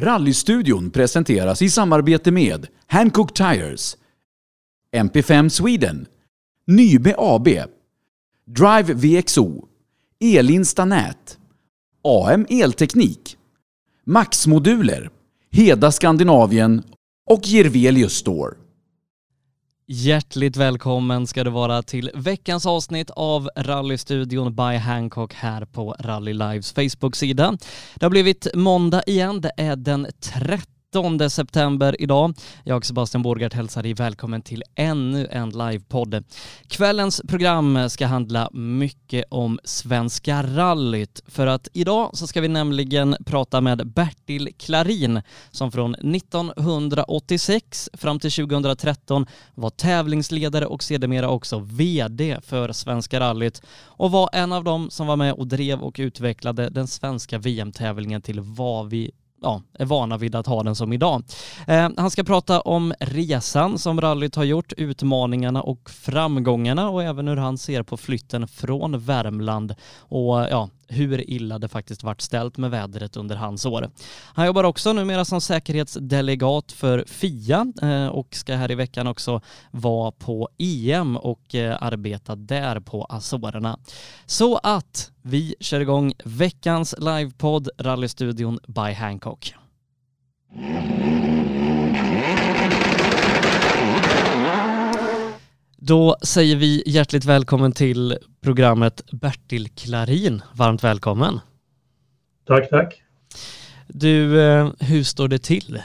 Rallystudion presenteras i samarbete med Hancock Tires, MP5 Sweden, Nybe AB, Drive VXO, Elinsta Nät, AM Elteknik, Max-moduler, Heda Skandinavien och Gervelius Store. Hjärtligt välkommen ska du vara till veckans avsnitt av Rallystudion by Hancock här på Rally Lives Facebook-sida. Det har blivit måndag igen, det är den 19 september idag. Jag Sebastian Borgart hälsar dig välkommen till ännu en livepodd. Kvällens program ska handla mycket om Svenska rallyt för att idag så ska vi nämligen prata med Bertil Klarin som från 1986 fram till 2013 var tävlingsledare och sedermera också VD för Svenska rallyt och var en av dem som var med och drev och utvecklade den svenska VM-tävlingen till vad vi ja, är vana vid att ha den som idag. Eh, han ska prata om resan som rallyt har gjort, utmaningarna och framgångarna och även hur han ser på flytten från Värmland och ja, hur illa det faktiskt varit ställt med vädret under hans år. Han jobbar också numera som säkerhetsdelegat för FIA eh, och ska här i veckan också vara på EM och eh, arbeta där på Azorerna. Så att vi kör igång veckans livepodd Rallystudion by Hancock. Då säger vi hjärtligt välkommen till programmet Bertil Klarin. Varmt välkommen. Tack, tack. Du, eh, hur står det till?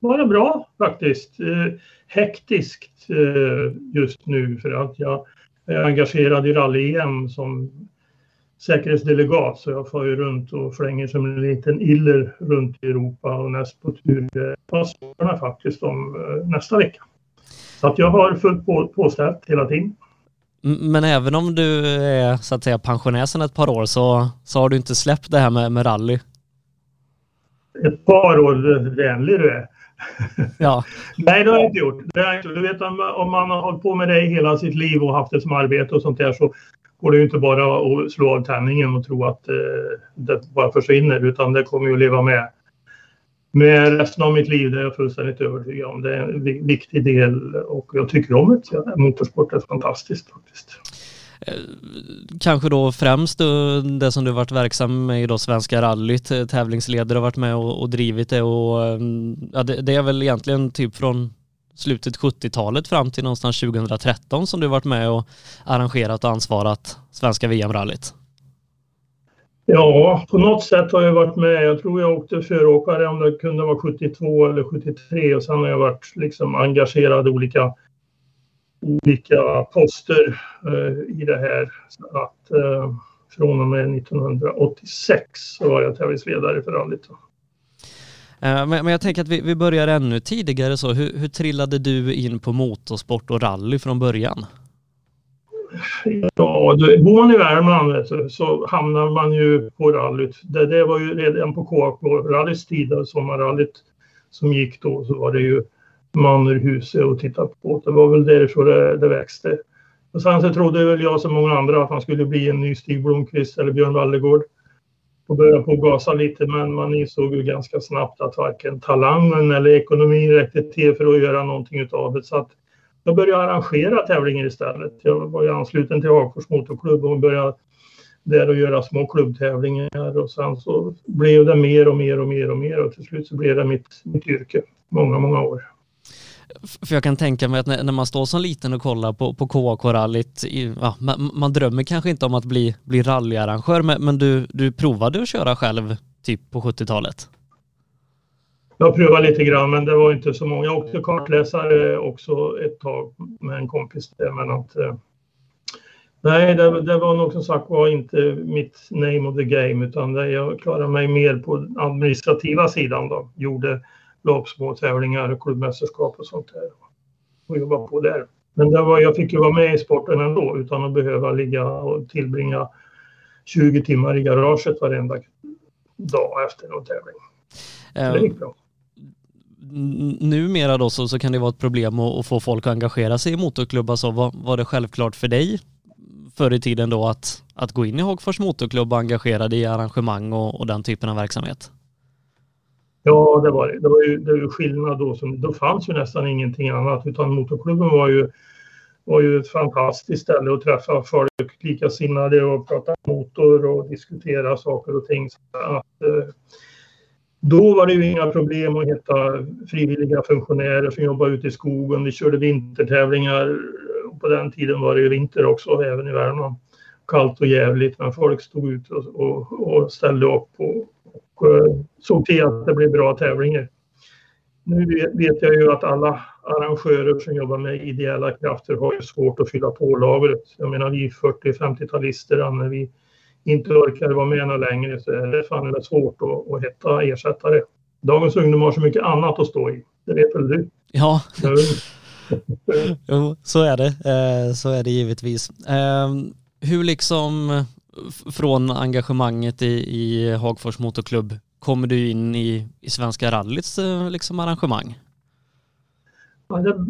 Bara bra faktiskt. Eh, hektiskt eh, just nu för att jag är engagerad i rally-EM som säkerhetsdelegat så jag får ju runt och flänger som en liten iller runt i Europa och näst på tur är faktiskt om nästa vecka. Så att jag har fullt på, påställt hela tiden. Men även om du är så att säga pensionär sedan ett par år så, så har du inte släppt det här med, med rally? Ett par år, vänlig du är. Ja. Nej, det har jag inte gjort. Du vet om man har hållit på med det hela sitt liv och haft det som arbete och sånt där så går det ju inte bara att slå av tändningen och tro att eh, det bara försvinner utan det kommer ju att leva med med resten av mitt liv, det är jag fullständigt övertygad om. Det är en viktig del och jag tycker om det. Ja, motorsport är fantastiskt faktiskt. Eh, kanske då främst eh, det som du varit verksam med i då Svenska rallyt, eh, tävlingsledare har varit med och, och drivit det och ehm, ja, det, det, är väl egentligen typ från slutet 70-talet fram till någonstans 2013 som du varit med och arrangerat och ansvarat Svenska VM-rallyt. Ja, på något sätt har jag varit med. Jag tror jag åkte föråkare om det kunde vara 72 eller 73 och sen har jag varit liksom engagerad i olika, olika poster eh, i det här. Så att, eh, från och med 1986 så var jag tävlingsledare för rallyt. Eh, men, men, jag tänker att vi, vi börjar ännu tidigare så. Hur, hur trillade du in på motorsport och rally från början? Ja, bor man i Värmland du, så hamnar man ju på rallyt. Det, det var ju redan på KAK-rallyts tid, sommarrallyt som gick då, så var det ju man ur huset och titta på. Det var väl därifrån det, det växte. Och sen så trodde väl jag som många andra att man skulle bli en ny Stig Blomqvist eller Björn Wallegård och börja på gasa lite men man insåg ju ganska snabbt att varken talangen eller ekonomin räckte till för att göra någonting utav det. Så att jag började arrangera tävlingar istället. Jag var ju ansluten till Hagfors Motorklubb och började där och göra små klubbtävlingar och sen så blev det mer och mer och mer och mer och till slut så blev det mitt, mitt yrke många, många år. För jag kan tänka mig att när, man står som liten och kollar på, på KAK-rallyt, ja, man, man, drömmer kanske inte om att bli, bli rallyarrangör, men, men du, du provade att köra själv typ på 70-talet? Jag prövade lite grann men det var inte så många. Jag åkte kartläsare också ett tag med en kompis där men att eh, Nej, det, det, var nog som sagt var inte mitt name of the game utan det, jag klarade mig mer på administrativa sidan då. Gjorde lopp, små tävlingar, klubbmästerskap och sånt där. Och jobbade på där. Men det var, jag fick ju vara med i sporten ändå utan att behöva ligga och tillbringa 20 timmar i garaget varenda dag efter någon tävling. Så det gick bra numera då så, så kan det vara ett problem att, att få folk att engagera sig i motorklubbar. Så var, var det självklart för dig förr i tiden då att, att gå in i Hagfors motorklubb och engagera dig i arrangemang och, och den typen av verksamhet? Ja, det var det. Det var ju, det var ju skillnad då. Som, då fanns ju nästan ingenting annat utan motorklubben var ju, var ju ett fantastiskt ställe att träffa folk likasinnade och prata motor och diskutera saker och ting. Så att, eh, då var det ju inga problem att hitta frivilliga funktionärer som jobbade ute i skogen. Vi körde vintertävlingar. På den tiden var det ju vinter också, även i Värmland. Kallt och jävligt, men folk stod ute och, och, och ställde upp och, och såg till att det blev bra tävlingar. Nu vet jag ju att alla arrangörer som jobbar med ideella krafter har ju svårt att fylla på lagret. Jag menar vi 40-50-talister när vi inte orkar vara med något längre så är det fan svårt att, att hitta ersättare. Dagens ungdomar har så mycket annat att stå i. Det vet väl du? Ja, jo, så är det. Eh, så är det givetvis. Ehm, hur liksom från engagemanget i, i Hagfors Motorklubb kommer du in i, i Svenska rallyts eh, liksom arrangemang?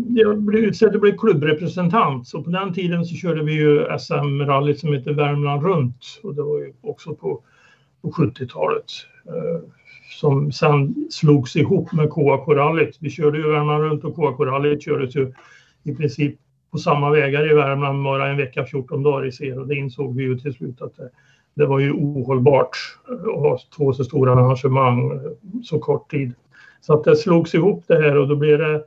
Jag blev utsedd att bli klubbrepresentant. Så på den tiden så körde vi ju SM-rallyt som heter Värmland runt. Och det var ju också på, på 70-talet. Eh, som sen slogs ihop med KAK-rallyt. Vi körde ju Värmland runt och KAK-rallyt kördes ju i princip på samma vägar i Värmland bara en vecka, 14 dagar i serien. Och det insåg vi ju till slut att det, det var ju ohållbart eh, att ha två så stora arrangemang eh, så kort tid. Så att det slogs ihop det här och då blev det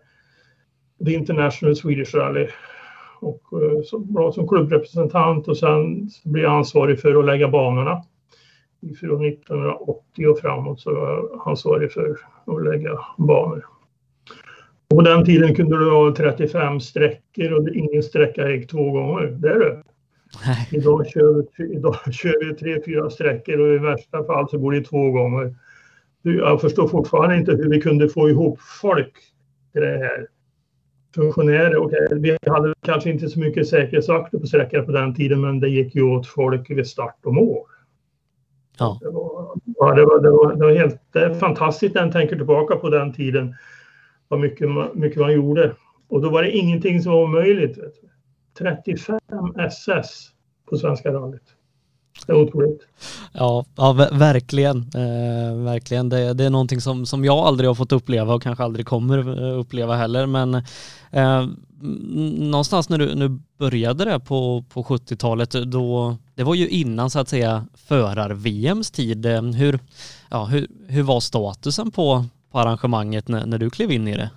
The International Swedish Rally. Och eh, så, som klubbrepresentant och sen blir jag ansvarig för att lägga banorna. Från 1980 och framåt så var jag ansvarig för att lägga banor. Och på den tiden kunde du ha 35 sträckor och ingen sträcka gick två gånger. Det är det. Idag kör, vi, idag kör vi tre, fyra sträckor och i värsta fall så går det två gånger. Jag förstår fortfarande inte hur vi kunde få ihop folk till det här funktionärer. Okay, vi hade kanske inte så mycket säkerhetsvakter på sträckan på den tiden men det gick ju åt folk vid start och mål. Ja. Det, var, ja, det, var, det, var, det var helt det är fantastiskt när man tänker tillbaka på den tiden. Vad mycket, mycket man gjorde. Och då var det ingenting som var omöjligt. 35 SS på Svenska rallyt. Det är otroligt. Ja, ja verkligen. Eh, verkligen. Det, det, är någonting som, som jag aldrig har fått uppleva och kanske aldrig kommer eh, uppleva heller. Men eh, någonstans när du, nu började det på, på 70-talet, då, det var ju innan så att säga förar-VMs tid. Eh, hur, ja, hur, hur var statusen på, på arrangemanget när, när du klev in i det?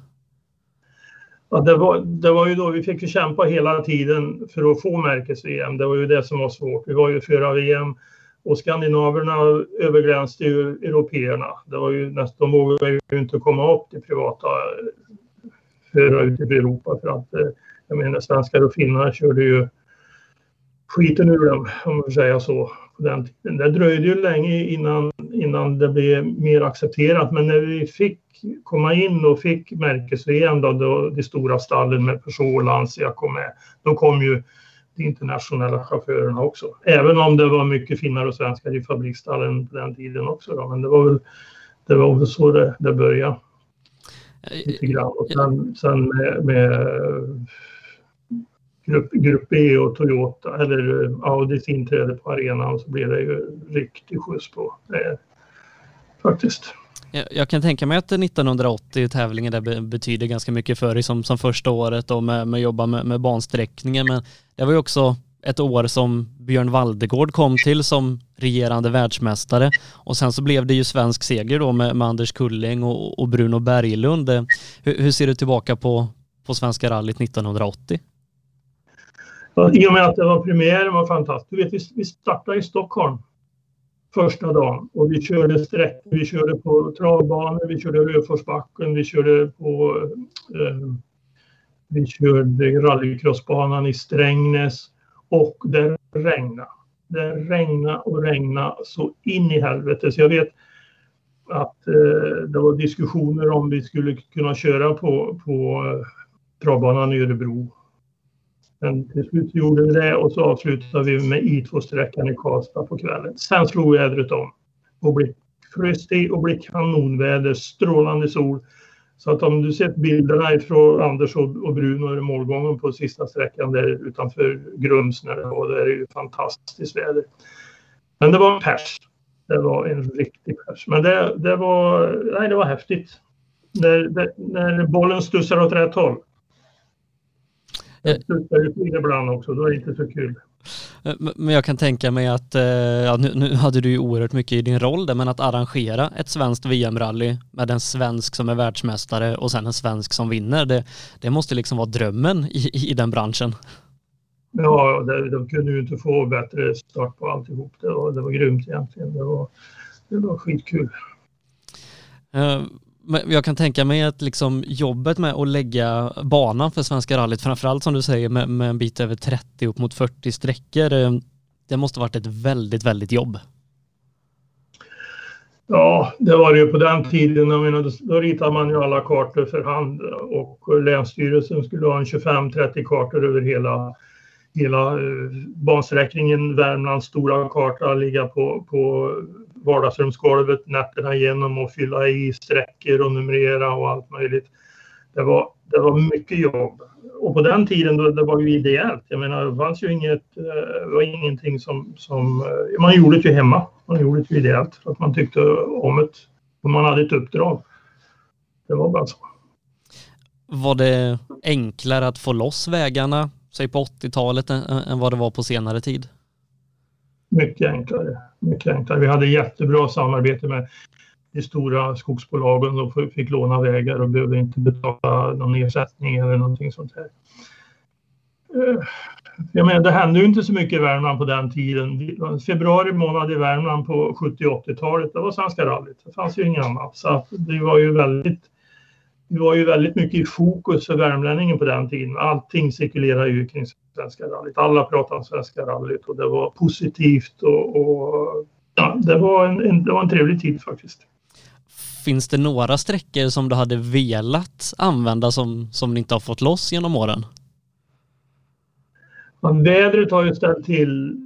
Ja, det, var, det var ju då vi fick kämpa hela tiden för att få märkes-VM. Det var ju det som var svårt. Vi var ju förra VM och skandinaverna överglänste ju européerna. Det var ju nästan, de vågade ju inte komma upp till privata förare ute i Europa för att eh, jag menar svenskar och finnar körde ju skiten ur dem om man får säga så. På den tiden. Det dröjde ju länge innan, innan det blev mer accepterat men när vi fick komma in och fick märkes-VM då, då de stora stallen med Peugeot och Lancia kom med. Då kom ju de internationella chaufförerna också. Även om det var mycket finnar och svenskar i fabriksstallen på den tiden också. Då. Men det var väl, det var väl så det, det började. Lite grann. Och sen, sen med, med grupp, grupp B och Toyota eller Audis inträde på arenan så blev det ju riktig skjuts på. Det, faktiskt. Jag kan tänka mig att 1980 tävlingen där betyder ganska mycket för dig som, som första året och med, med jobba med, med bansträckningen men det var ju också ett år som Björn Valdegård kom till som regerande världsmästare och sen så blev det ju svensk seger då med, med Anders Kulling och, och Bruno Berglund. Hur, hur, ser du tillbaka på, på Svenska rallyt 1980? I och med att det var premiär var fantastiskt. Du vet, vi, vi startade i Stockholm första dagen. Och vi körde sträckor, vi körde på travbanor, vi körde Röforsbacken, vi körde på eh, vi körde rallycrossbanan i Strängnäs och det regnade. Det regnade och regnade så in i helvete. Så jag vet att eh, det var diskussioner om vi skulle kunna köra på, på eh, travbanan i Örebro men till slut gjorde vi det och så avslutade vi med I2-sträckan i Karlstad på kvällen. Sen slog vädret om och blev frös i och blev kanonväder, strålande sol. Så att om du sett bilderna från Anders och Bruno i målgången på sista sträckan där utanför Grums när det var, där är det ju fantastiskt väder. Men det var en pers. Det var en riktig pers. Men det, det, var, nej, det var häftigt. När, det, när bollen studsar åt rätt håll. Eh. studsar ju till ibland också, då är det inte så kul. Eh, Men jag kan tänka mig att, eh, ja, nu, nu hade du ju oerhört mycket i din roll där, men att arrangera ett svenskt VM-rally med en svensk som är världsmästare och sen en svensk som vinner, det, det måste liksom vara drömmen i, i den branschen. Ja, det, de kunde ju inte få bättre start på alltihop. Det var, det var grymt egentligen. Det var, det var skitkul. Men jag kan tänka mig att liksom jobbet med att lägga banan för Svenska rallyt, framförallt som du säger med, med en bit över 30 upp mot 40 sträckor, eh, det måste varit ett väldigt, väldigt jobb. Ja, det var det ju på den tiden. Jag menar, då ritade man ju alla kartor för hand och Länsstyrelsen skulle ha en 25-30 kartor över hela, hela eh, bansträckningen. Värmlands stora karta, ligga på, på vardagsrumsgolvet nätterna igenom och fylla i sträckor och numrera och allt möjligt. Det var, det var mycket jobb. Och på den tiden då, det var ju ideellt. Jag menar, det fanns ju inget, eh, det var ingenting som, som eh, man gjorde det ju hemma. Man gjorde det ju ideellt för att man tyckte om det. Och man hade ett uppdrag. Det var bara så. Var det enklare att få loss vägarna, säg på 80-talet, än, än vad det var på senare tid? Mycket enklare kränkta. Vi hade jättebra samarbete med de stora skogsbolagen De fick låna vägar och behövde inte betala någon ersättning eller någonting sånt här. Eh, jag menar, det hände ju inte så mycket i Värmland på den tiden. Februari månad i Värmland på 70 80-talet, det var Svenska rallyt. Det fanns ju inget annat. Så det var ju väldigt det var ju väldigt mycket i fokus för värmlänningen på den tiden. Allting cirkulerade ju kring Svenska rallyt. Alla pratade om Svenska rallyt och det var positivt och, och ja, det, var en, en, det var en trevlig tid faktiskt. Finns det några sträckor som du hade velat använda som, som ni inte har fått loss genom åren? Men vädret har ju ställt till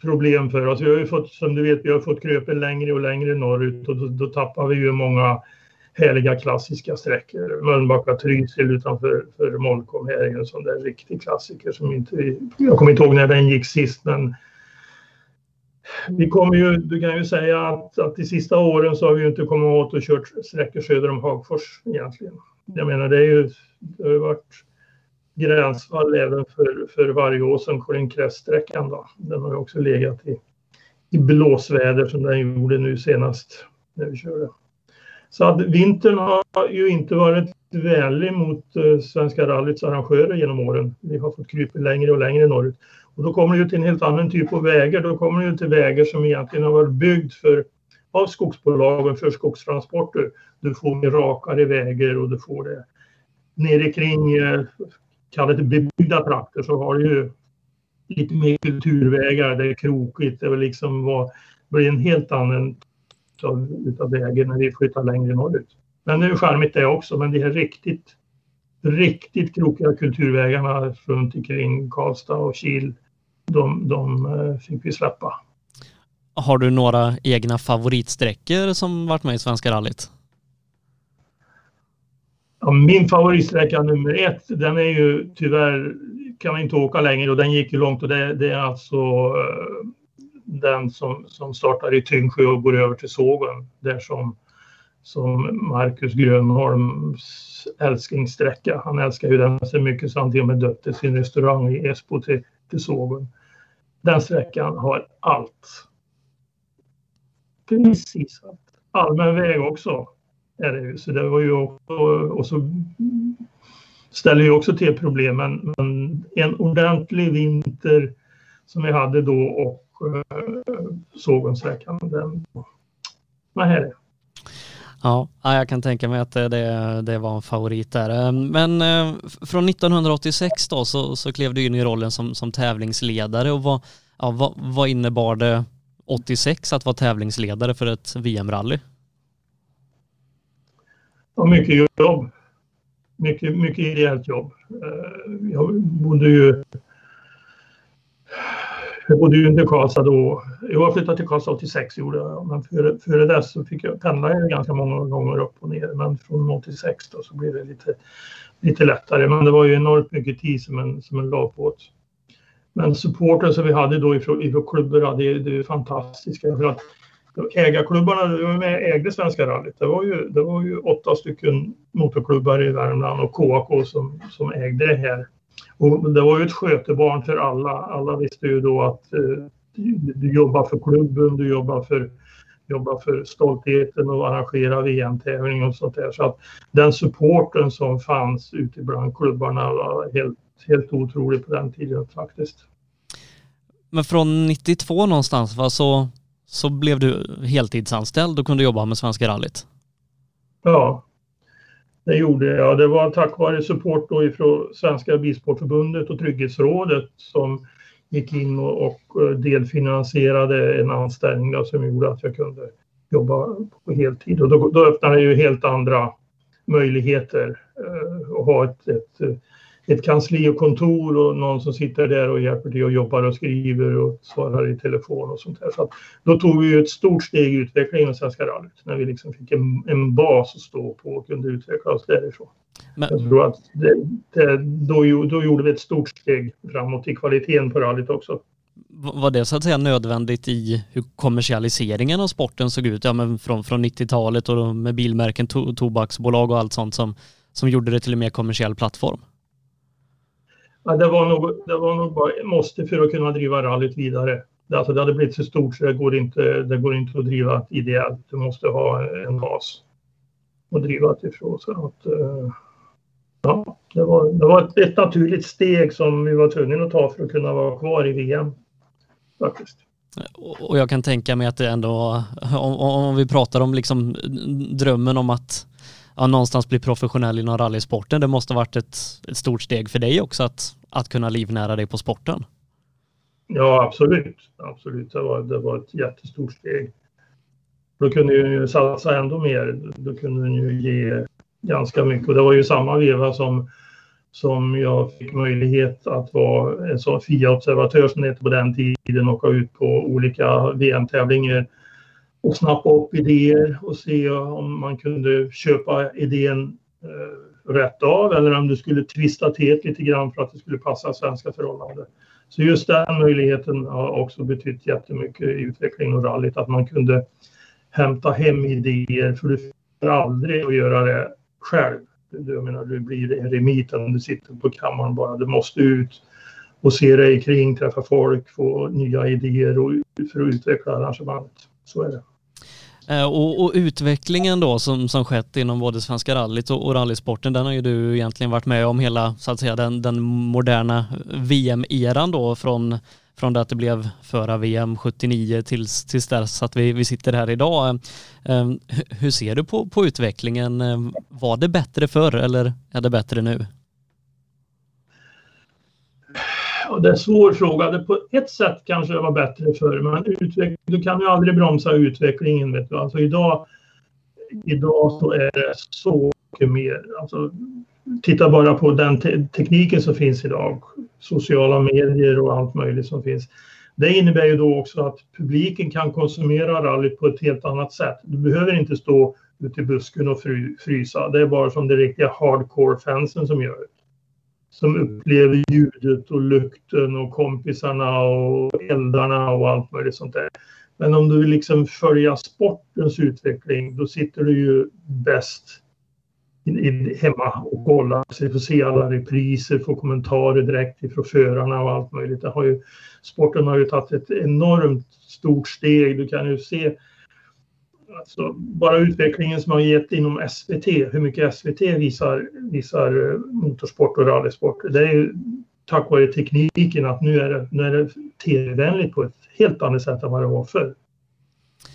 problem för oss. Vi har ju fått, som du vet, vi har fått kröpen längre och längre norrut och då, då tappar vi ju många härliga klassiska sträckor. Mölnbacka Trysil utanför för Molkom här är en sån där riktig klassiker som inte jag kommer inte ihåg när den gick sist men vi kommer ju, du kan ju säga att, att de sista åren så har vi ju inte kommit åt och kört sträckor söder om Hagfors egentligen. Jag menar det är ju, det har ju varit gränsfall även för, för Vargåsen, Kolinkrest-sträckan då. Den har ju också legat i, i blåsväder som den gjorde nu senast när vi körde. Så att vintern har ju inte varit vänlig mot eh, Svenska rallyts arrangörer genom åren. Vi har fått krypa längre och längre norrut. Och då kommer det ju till en helt annan typ av vägar. Då kommer det ju till vägar som egentligen har varit byggd för, av skogsbolagen för skogstransporter. Du får mer rakare vägar och du får det nere kring, eh, kallat det bebyggda trakter, så har du ju lite mer kulturvägar. Det är krokigt. Det är liksom var, det blir en helt annan utav, utav vägen när vi flyttar längre norrut. Men det är charmigt det också. Men de här riktigt, riktigt krokiga kulturvägarna runt omkring Karlstad och Kil, de, de eh, fick vi släppa. Har du några egna favoritsträckor som varit med i Svenska rallyt? Ja, min favoritsträcka nummer ett, den är ju tyvärr, kan man inte åka längre och den gick ju långt och det, det är alltså eh, den som, som startar i Tyngsjö och går över till Sågen. Där som, som Marcus Grönholms älsklingssträcka. Han älskar ju den så mycket så han till och med döpte sin restaurang i Esbo till, till Sågen. Den sträckan har allt. Precis allt. Allmän väg också är det ju. Så det var ju också, och så ställer ju också till problem. Men, men en ordentlig vinter som vi hade då och eh, Sågenssträckan, den var härlig. Ja, ja, jag kan tänka mig att det, det, det var en favorit där. Eh, Men eh, från 1986 då så, så klev du in i rollen som, som tävlingsledare och vad, ja, vad, vad innebar det 86 att vara tävlingsledare för ett VM-rally? Och mycket jobb. Mycket, mycket ideellt jobb. Eh, Jag bodde ju jag bodde ju inte i Karlstad då. Jag flyttade till Karlstad 86 gjorde jag. Men före, före dess så fick jag pendla ganska många gånger upp och ner. Men från 86 då så blev det lite, lite lättare. Men det var ju enormt mycket tid som en, som en la på det. Men supporten som vi hade då ifrån, ifrån klubbar, det, det är fantastiska. För att ägarklubbarna det var med ägde Svenska rallyt. Det var, ju, det var ju åtta stycken motorklubbar i Värmland och KAK som, som ägde det här. Och det var ju ett skötebarn för alla. Alla visste ju då att eh, du jobbar för klubben, du jobbar för, jobbar för stoltheten och arrangera VM-tävling och sånt där. Så att den supporten som fanns ute bland klubbarna var helt, helt otrolig på den tiden faktiskt. Men från 92 någonstans va, så, så blev du heltidsanställd och kunde jobba med Svenska rallyt? Ja, det gjorde jag. Det var tack vare support då ifrån Svenska Bilsportförbundet och Trygghetsrådet som gick in och, och eh, delfinansierade en anställning då, som gjorde att jag kunde jobba på heltid. Och då, då öppnade det ju helt andra möjligheter eh, att ha ett, ett eh, ett kansli och kontor och någon som sitter där och hjälper till och jobbar och skriver och svarar i telefon och sånt där. Så då tog vi ett stort steg i utvecklingen av Svenska rallyt när vi liksom fick en, en bas att stå på och kunde utveckla oss därifrån. Men... Jag tror att det, det, då, då gjorde vi ett stort steg framåt i kvaliteten på rallyt också. Var det så att säga nödvändigt i hur kommersialiseringen av sporten såg ut? Ja, men från, från 90-talet och med bilmärken, to, tobaksbolag och allt sånt som, som gjorde det till en mer kommersiell plattform? Ja, det, var nog, det var nog bara ett måste för att kunna driva rallyt vidare. Alltså det hade blivit så stort så det går inte, det går inte att driva ideellt. Du måste ha en bas att driva ifrån. Så att, eh, ja, det var, det var ett, ett naturligt steg som vi var tvungna att ta för att kunna vara kvar i VM. Faktiskt. Och jag kan tänka mig att det ändå, om, om vi pratar om liksom drömmen om att ja, någonstans bli professionell inom rallysporten. Det måste ha varit ett, ett stort steg för dig också att, att kunna livnära dig på sporten. Ja, absolut. Absolut, det var, det var ett jättestort steg. Då kunde ju satsa ändå mer. Då kunde den ju ge ganska mycket. Och det var ju samma veva som, som jag fick möjlighet att vara en sån FIA-observatör som det hette på den tiden och åka ut på olika VM-tävlingar och snappa upp idéer och se om man kunde köpa idén eh, rätt av eller om du skulle twista till lite grann för att det skulle passa svenska förhållanden. Så just den möjligheten har också betytt jättemycket i utvecklingen och rallyt, att man kunde hämta hem idéer för du får aldrig att göra det själv. Jag menar, du blir en remit om du sitter på kammaren bara. Du måste ut och se dig kring, träffa folk, få nya idéer och, för att utveckla arrangemanget. Så är det. Eh, och, och, utvecklingen då som, som skett inom både Svenska rallyt och, och rallysporten, den har ju du egentligen varit med om hela, så att säga, den, den moderna VM-eran då från, från det att det blev föra VM 79 tills, tills dess att vi, vi sitter här idag. Eh, eh, hur ser du på, på utvecklingen? Var det bättre förr eller är det bättre nu? Det är en svår fråga. På ett sätt kanske det var bättre förr, men du kan ju aldrig bromsa utvecklingen. Vet du. Alltså idag, idag så är det så mycket mer. Alltså, titta bara på den te tekniken som finns idag. Sociala medier och allt möjligt som finns. Det innebär ju då också att publiken kan konsumera rallyt på ett helt annat sätt. Du behöver inte stå ute i busken och frysa. Det är bara som det riktiga hardcore-fansen som gör det som upplever ljudet och lukten och kompisarna och eldarna och allt möjligt sånt där. Men om du vill liksom följa sportens utveckling, då sitter du ju bäst hemma och kollar, så du får se alla repriser, få kommentarer direkt ifrån förarna och allt möjligt. Det har ju, sporten har ju tagit ett enormt stort steg. Du kan ju se Alltså, bara utvecklingen som har gett inom SVT, hur mycket SVT visar, visar eh, motorsport och rallysport. Det är ju tack vare tekniken att nu är det, nu är det tv-vänligt på ett helt annat sätt än vad det var förr.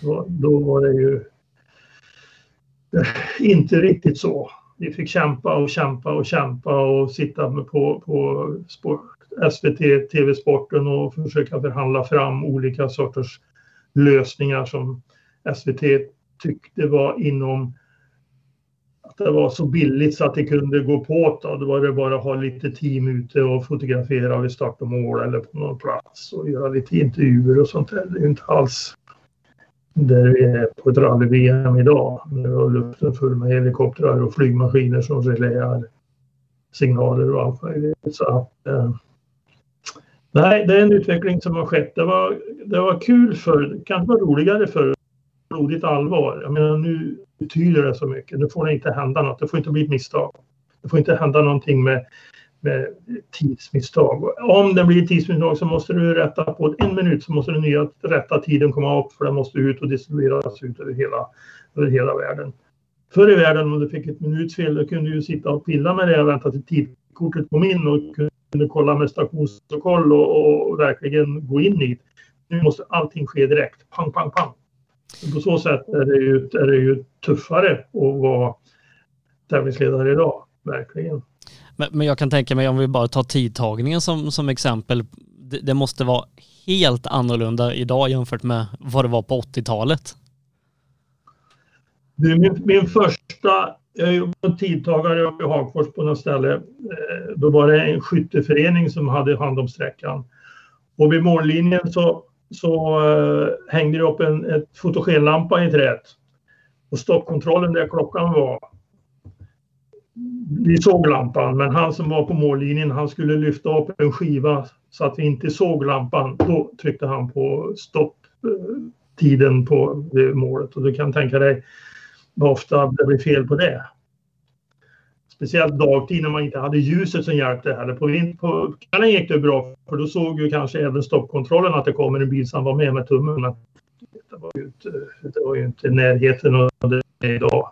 Då, då var det ju eh, inte riktigt så. Vi fick kämpa och kämpa och kämpa och sitta på, på sport, SVT, TV-sporten och försöka förhandla fram olika sorters lösningar som SVT tyckte var inom att det var så billigt så att det kunde gå på. Då, då var det bara att ha lite team ute och fotografera vid start och mål eller på någon plats och göra lite intervjuer och sånt där. Det är inte alls där vi är på ett rally-VM idag. Nu har luften full med helikoptrar och flygmaskiner som reläar signaler och allt möjligt. Så att, eh, nej, det är en utveckling som har skett. Det var, det var kul för, kanske var roligare förr blodigt allvar. Jag menar nu betyder det så mycket. Nu får det inte hända något. Det får inte bli ett misstag. Det får inte hända någonting med, med tidsmisstag. Om det blir ett tidsmisstag så måste du rätta på en minut så måste den nya rätta tiden komma upp för den måste ut och distribueras ut över hela, över hela världen. Förr i världen om du fick ett minutsfel då kunde du sitta och pilla med det och vänta till tidkortet kom in och kunde kolla med stationsprotokoll och, och verkligen gå in i det. Nu måste allting ske direkt. Pang, pang, pang. På så sätt är det ju, är det ju tuffare att vara tävlingsledare idag, verkligen. Men, men, jag kan tänka mig om vi bara tar tidtagningen som, som exempel. Det, det måste vara helt annorlunda idag jämfört med vad det var på 80-talet. Min, min första, jag jobbade tidtagare i Hagfors på något ställe. Eh, då var det en skytteförening som hade hand om sträckan. Och vid mållinjen så så eh, hängde det upp en ett fotogenlampa i trädet. Och stoppkontrollen där klockan var, vi såg lampan, men han som var på mållinjen, han skulle lyfta upp en skiva så att vi inte såg lampan. Då tryckte han på stopptiden eh, på målet och du kan tänka dig vad ofta det blir fel på det. Speciellt dagtid när man inte hade ljuset som hjälpte heller. På, på kvällen gick det bra för då såg ju kanske även stoppkontrollen att det kommer en bil som var med med tummen. Men det var ju inte, det var ju inte närheten av det idag.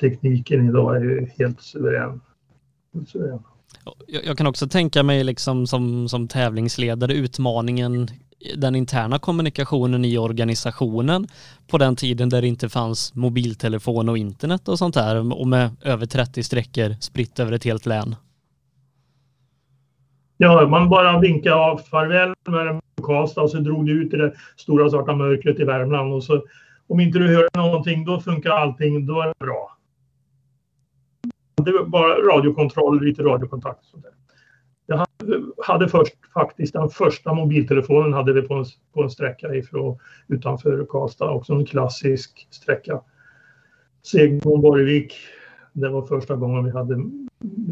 Tekniken idag är ju helt suverän. Helt suverän. Jag kan också tänka mig liksom som, som tävlingsledare utmaningen den interna kommunikationen i organisationen på den tiden där det inte fanns mobiltelefon och internet och sånt där och med över 30 sträckor spritt över ett helt län? Ja, man bara vinkade av farväl med Karlstad och så drog det ut i det stora svarta mörkret i Värmland och så om inte du hör någonting då funkar allting, då är det bra. Det var bara radiokontroll, lite radiokontakt. Och hade först faktiskt den första mobiltelefonen hade vi på en, på en sträcka ifrån, utanför Karlstad, också en klassisk sträcka. Segmon Borgvik, det var första gången vi hade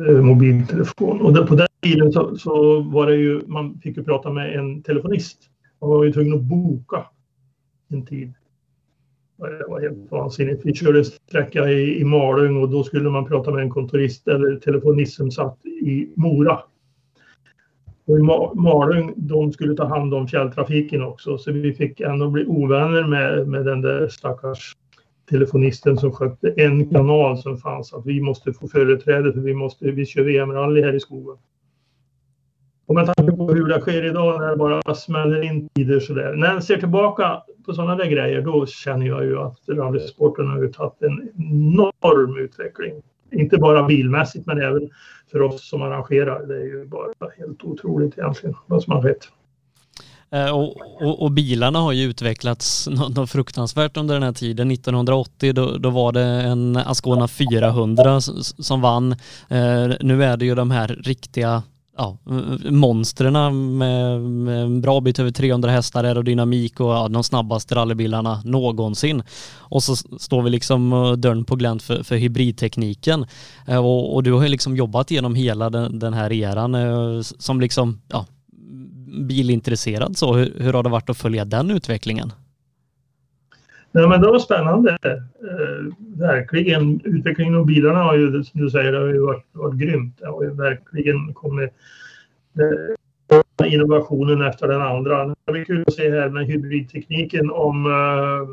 eh, mobiltelefon. Och på den tiden så, så, var det ju, man fick ju prata med en telefonist. Man var ju tvungen att boka en tid. Det var helt vansinnigt. Vi körde en sträcka i, i Malung och då skulle man prata med en kontorist eller telefonist som satt i Mora. Och i Malung, de skulle ta hand om fjälltrafiken också, så vi fick ändå bli ovänner med, med den där stackars telefonisten som skötte en kanal som fanns. Att vi måste få företräde för vi, måste, vi kör VM-rally här i skogen. Och med tanke på hur det sker idag när det bara smäller in tider sådär. När jag ser tillbaka på sådana där grejer då känner jag ju att rallysporten har ju tagit en enorm utveckling inte bara bilmässigt men även för oss som arrangerar. Det är ju bara helt otroligt egentligen vad som har skett. Eh, och, och, och, bilarna har ju utvecklats något fruktansvärt under den här tiden. 1980 då, då var det en Ascona 400 som vann. Eh, nu är det ju de här riktiga ja, monstren med, med en bra bit över 300 hästar, aerodynamik och ja, de snabbaste rallybilarna någonsin. Och så står vi liksom eh, dörren på glänt för, för hybridtekniken. Eh, och, och, du har ju liksom jobbat genom hela den, den här eran eh, som liksom, ja, bilintresserad så. Hur, hur har det varit att följa den utvecklingen? Nej, men det var spännande. Eh, verkligen. Utvecklingen av bilarna har ju, som du säger, har ju varit, varit grymt. Det har ju verkligen kommit eh, innovationen efter den andra. Det blir kul att se här med hybridtekniken om eh,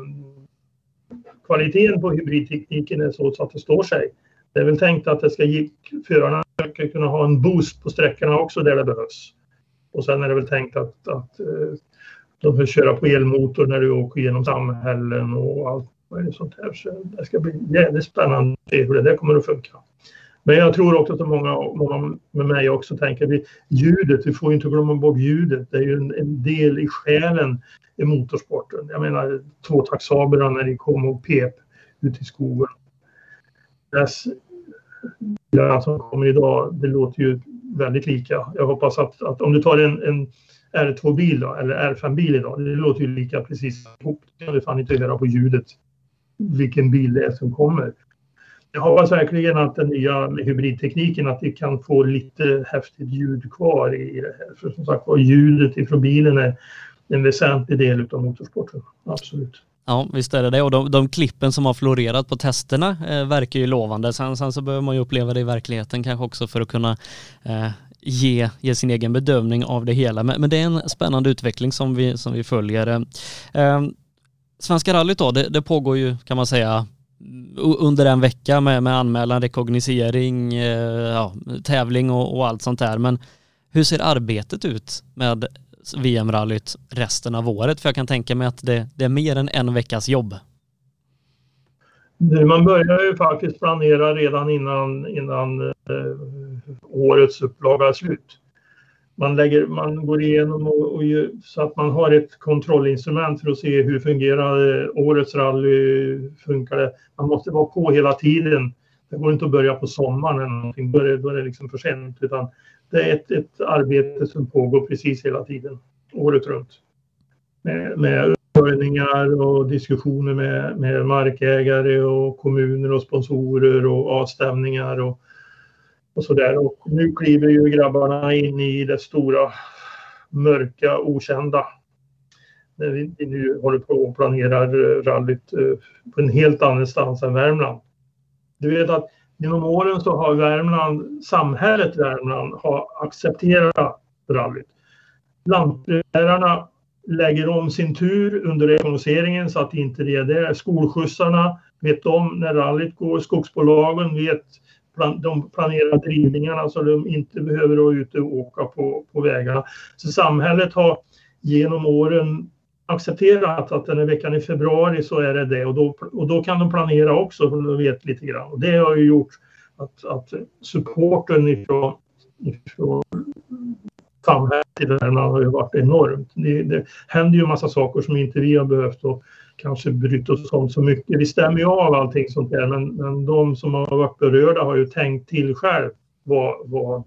kvaliteten på hybridtekniken är så, så att det står sig. Det är väl tänkt att det ska ge förarna ska kunna ha en boost på sträckorna också där det behövs. Och sen är det väl tänkt att, att eh, de får köra på elmotor när du åker genom samhällen och allt vad sånt här. Så det ska bli jävligt spännande att se hur det där kommer att funka. Men jag tror också att många, många med mig också tänker vi, ljudet, vi får inte glömma bort ljudet. Det är ju en, en del i själen i motorsporten. Jag menar tvåtaktsablarna när de kom och pep ute i skogen. Dess bilarna som kommer idag, det låter ju väldigt lika. Jag hoppas att, att om du tar en, en R2-bil eller R5-bil idag. Det låter ju lika precis ihop. Det kan fan inte höra på ljudet vilken bil det är som kommer. Jag hoppas verkligen att den nya hybridtekniken att vi kan få lite häftigt ljud kvar i det här. För som sagt var ljudet ifrån bilen är en väsentlig del av motorsporten. Absolut. Ja, visst är det det. Och de, de klippen som har florerat på testerna eh, verkar ju lovande. Sen, sen, så behöver man ju uppleva det i verkligheten kanske också för att kunna eh, ge, ge sin egen bedömning av det hela. Men, men, det är en spännande utveckling som vi, som vi följer. Eh, Svenska rallyt då, det, det, pågår ju kan man säga under en vecka med, med anmälan, rekognosering, eh, ja, tävling och, och, allt sånt där. Men hur ser arbetet ut med VM-rallyt resten av året? För jag kan tänka mig att det, det är mer än en veckas jobb. Man börjar ju faktiskt planera redan innan, innan eh, årets upplaga är slut. Man, lägger, man går igenom och, och, så att man har ett kontrollinstrument för att se hur fungerar eh, årets rally. Funkar det? Man måste vara på hela tiden. Det går inte att börja på sommaren eller någonting. Då är det, då är det liksom för sent. Utan det är ett, ett arbete som pågår precis hela tiden, året runt. Med, med uppföljningar och diskussioner med, med markägare och kommuner och sponsorer och avstämningar och, och sådär. Och nu kliver ju grabbarna in i det stora mörka okända. När vi nu håller på och planerar eh, rallyt eh, på en helt annanstans än Värmland. Du vet att genom åren så har Värmland, samhället Värmland har accepterat rallyt. Lantbrevbärarna lägger om sin tur under rekognoseringen så att inte det är det. Skolskjutsarna vet om när rallyt går. Skogsbolagen vet, de planerar drivningarna så de inte behöver vara ute och åka på, på vägarna. Så samhället har genom åren accepterat att den här veckan i februari så är det det och då, och då kan de planera också för de vet lite grann. Och det har ju gjort att, att supporten ifrån, ifrån samhället i Värmland har ju varit enormt. Det, det händer ju en massa saker som inte vi har behövt och kanske brytt oss om så mycket. Vi stämmer ju av allting sånt där men, men de som har varit berörda har ju tänkt till själv vad, vad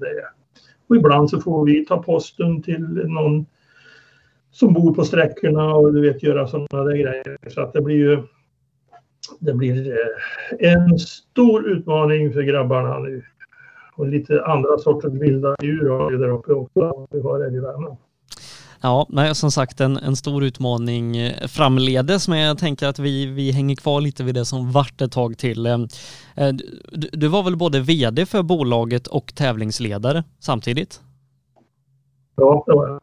det är. Och ibland så får vi ta posten till någon som bor på sträckorna och du vet göra sådana där grejer. Så att det blir ju det blir eh, en stor utmaning för grabbarna nu. Och lite andra sorters vilda djur har vi där uppe också. Vi har det i Värmland. Ja, nej, som sagt en, en stor utmaning eh, framledes, men jag tänker att vi, vi hänger kvar lite vid det som vart ett tag till. Eh, du, du var väl både vd för bolaget och tävlingsledare samtidigt? Ja, det var jag.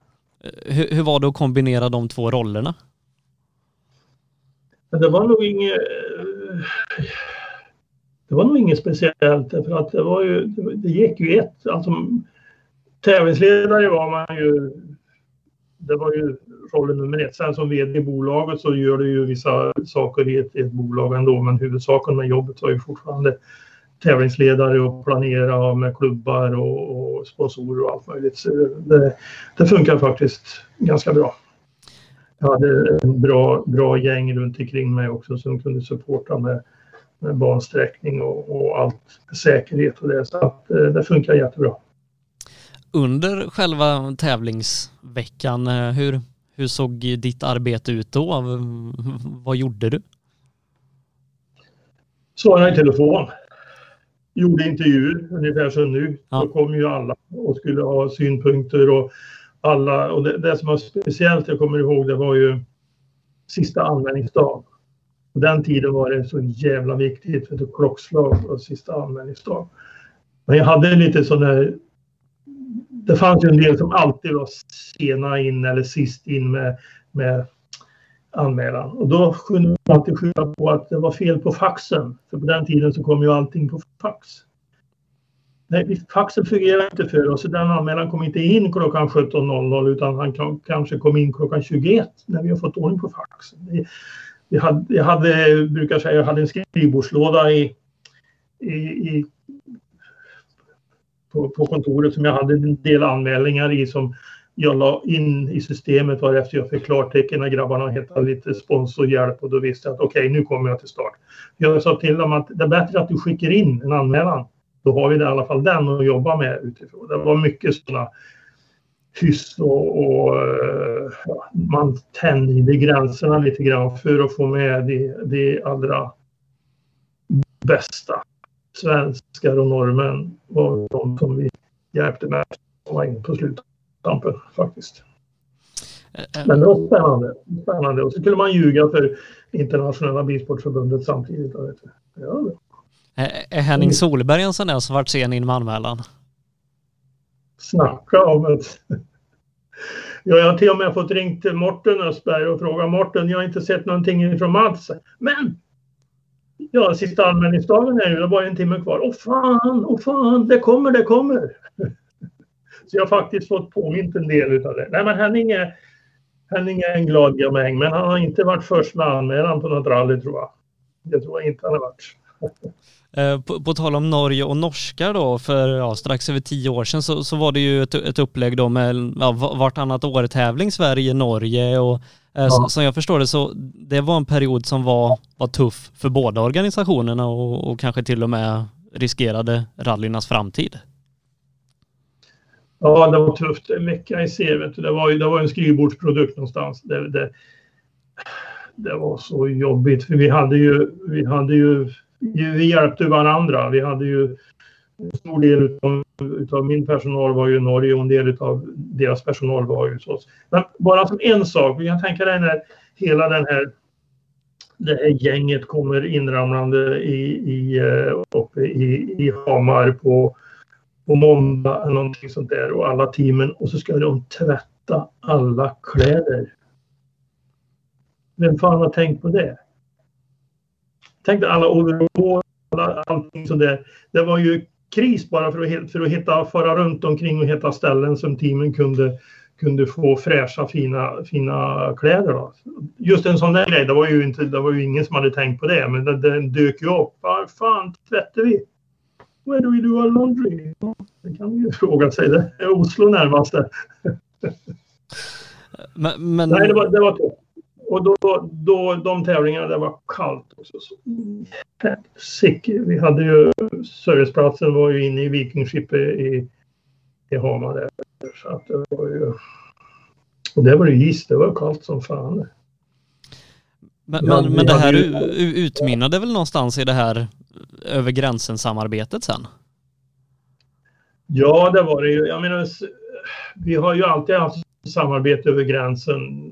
Hur, hur var det att kombinera de två rollerna? Det var nog inget det var nog inget speciellt för att det var ju, det gick ju ett, alltså tävlingsledare var man ju, det var ju rollen nummer ett. Sen som vd i bolaget så gör du ju vissa saker i ett, ett bolag ändå men huvudsaken med jobbet var ju fortfarande tävlingsledare och planera med klubbar och, och sponsorer och allt möjligt. Så det, det funkar faktiskt ganska bra. Jag hade en bra, bra gäng runt omkring mig också som kunde supporta med, med bansträckning och, och allt säkerhet och det. Så att, eh, det funkar jättebra. Under själva tävlingsveckan, eh, hur, hur såg ditt arbete ut då? Vad gjorde du? Svarade i telefon gjorde intervjuer ungefär som nu. Ja. Då kom ju alla och skulle ha synpunkter och alla. Och det, det som var speciellt, jag kommer ihåg, det var ju sista användningsdag. På den tiden var det så jävla viktigt för klockslag och sista användningsdag. Men jag hade lite sådana det fanns ju en del som alltid var sena in eller sist in med, med anmälan. Och då kunde man alltid skylla på att det var fel på faxen. För på den tiden så kom ju allting på fax. Nej, faxen fungerade inte för oss. Den anmälan kom inte in klockan 17.00 utan han kanske kom in klockan 21 när vi har fått ordning på faxen. Jag hade, jag hade brukar säga, jag hade en skrivbordslåda i, i, i på, på, kontoret som jag hade en del anmälningar i som jag la in i systemet varefter jag fick klartecken när grabbarna hittade lite sponsorhjälp och då visste jag att okej, okay, nu kommer jag till start. Jag sa till dem att det är bättre att du skickar in en anmälan. Då har vi i alla fall den att jobba med utifrån. Det var mycket sådana hyss och, och ja, man tänjde gränserna lite grann för att få med det, det allra bästa. Svenskar och norrmän var de som vi hjälpte med att komma in på slutet tampen faktiskt. Men det var spännande. spännande. Och så skulle man ljuga för internationella bilsportförbundet samtidigt. Ja. Är Henning Solberg en sån där som varit sen in med anmälan? Snacka om ett... Ja, jag har till och med fått ringt till Morten Östberg och fråga Morten, jag har inte sett någonting från Mats. Men! Ja, sista anmälningsdagen är ju, det var en timme kvar. Åh fan, åh fan, det kommer, det kommer. Så jag har faktiskt fått påmint en del av det. Nej, men Henning är, Henning är en glad gamäng, men han har inte varit först med anmälan på något rally tror jag. Det tror jag inte han har varit. Eh, på, på, tal om Norge och norskar då, för ja, strax över tio år sedan så, så var det ju ett, ett upplägg då med ja, vartannat år-tävling Sverige-Norge och eh, ja. som jag förstår det så det var en period som var, var tuff för båda organisationerna och, och kanske till och med riskerade rallynas framtid. Ja, det var tufft. En vecka i C, det var, det var en skrivbordsprodukt någonstans. Det, det, det var så jobbigt för vi hade ju, vi hade ju vi hjälpte varandra. Vi hade ju en stor del utav, utav min personal var ju i Norge och en del av deras personal var ju hos oss. Men bara som en sak, vi kan tänka dig när hela den här det här gänget kommer inramlande i, i, eh, uppe i, i Hamar på, på måndag eller någonting sånt där och alla teamen och så ska de tvätta alla kläder. Vem fan har tänkt på det? Tänk dig alla overall, allting sådär. Det var ju kris bara för att, för att hitta, fara runt omkring och hitta ställen som teamen kunde, kunde få fräscha fina, fina kläder. Då. Just en sån där grej, det var ju, inte, det var ju ingen som hade tänkt på det, men den, den dök ju upp. Var fan tvättar vi? Where do we do our laundry? Det kan man ju fråga sig. Det är Oslo närmaste. Men, men... Nej, det var, det var tufft. Och då, då, de tävlingarna, det var kallt också. Så, sick. Vi hade ju, serviceplatsen var ju inne i Vikingskip i, i Hamar där. Så att det var ju, och där var det is, det var kallt som fan. Men, men, men det här utmynnade väl någonstans i det här över gränsen-samarbetet sen? Ja, det var det ju. Jag menar, vi har ju alltid haft samarbete över gränsen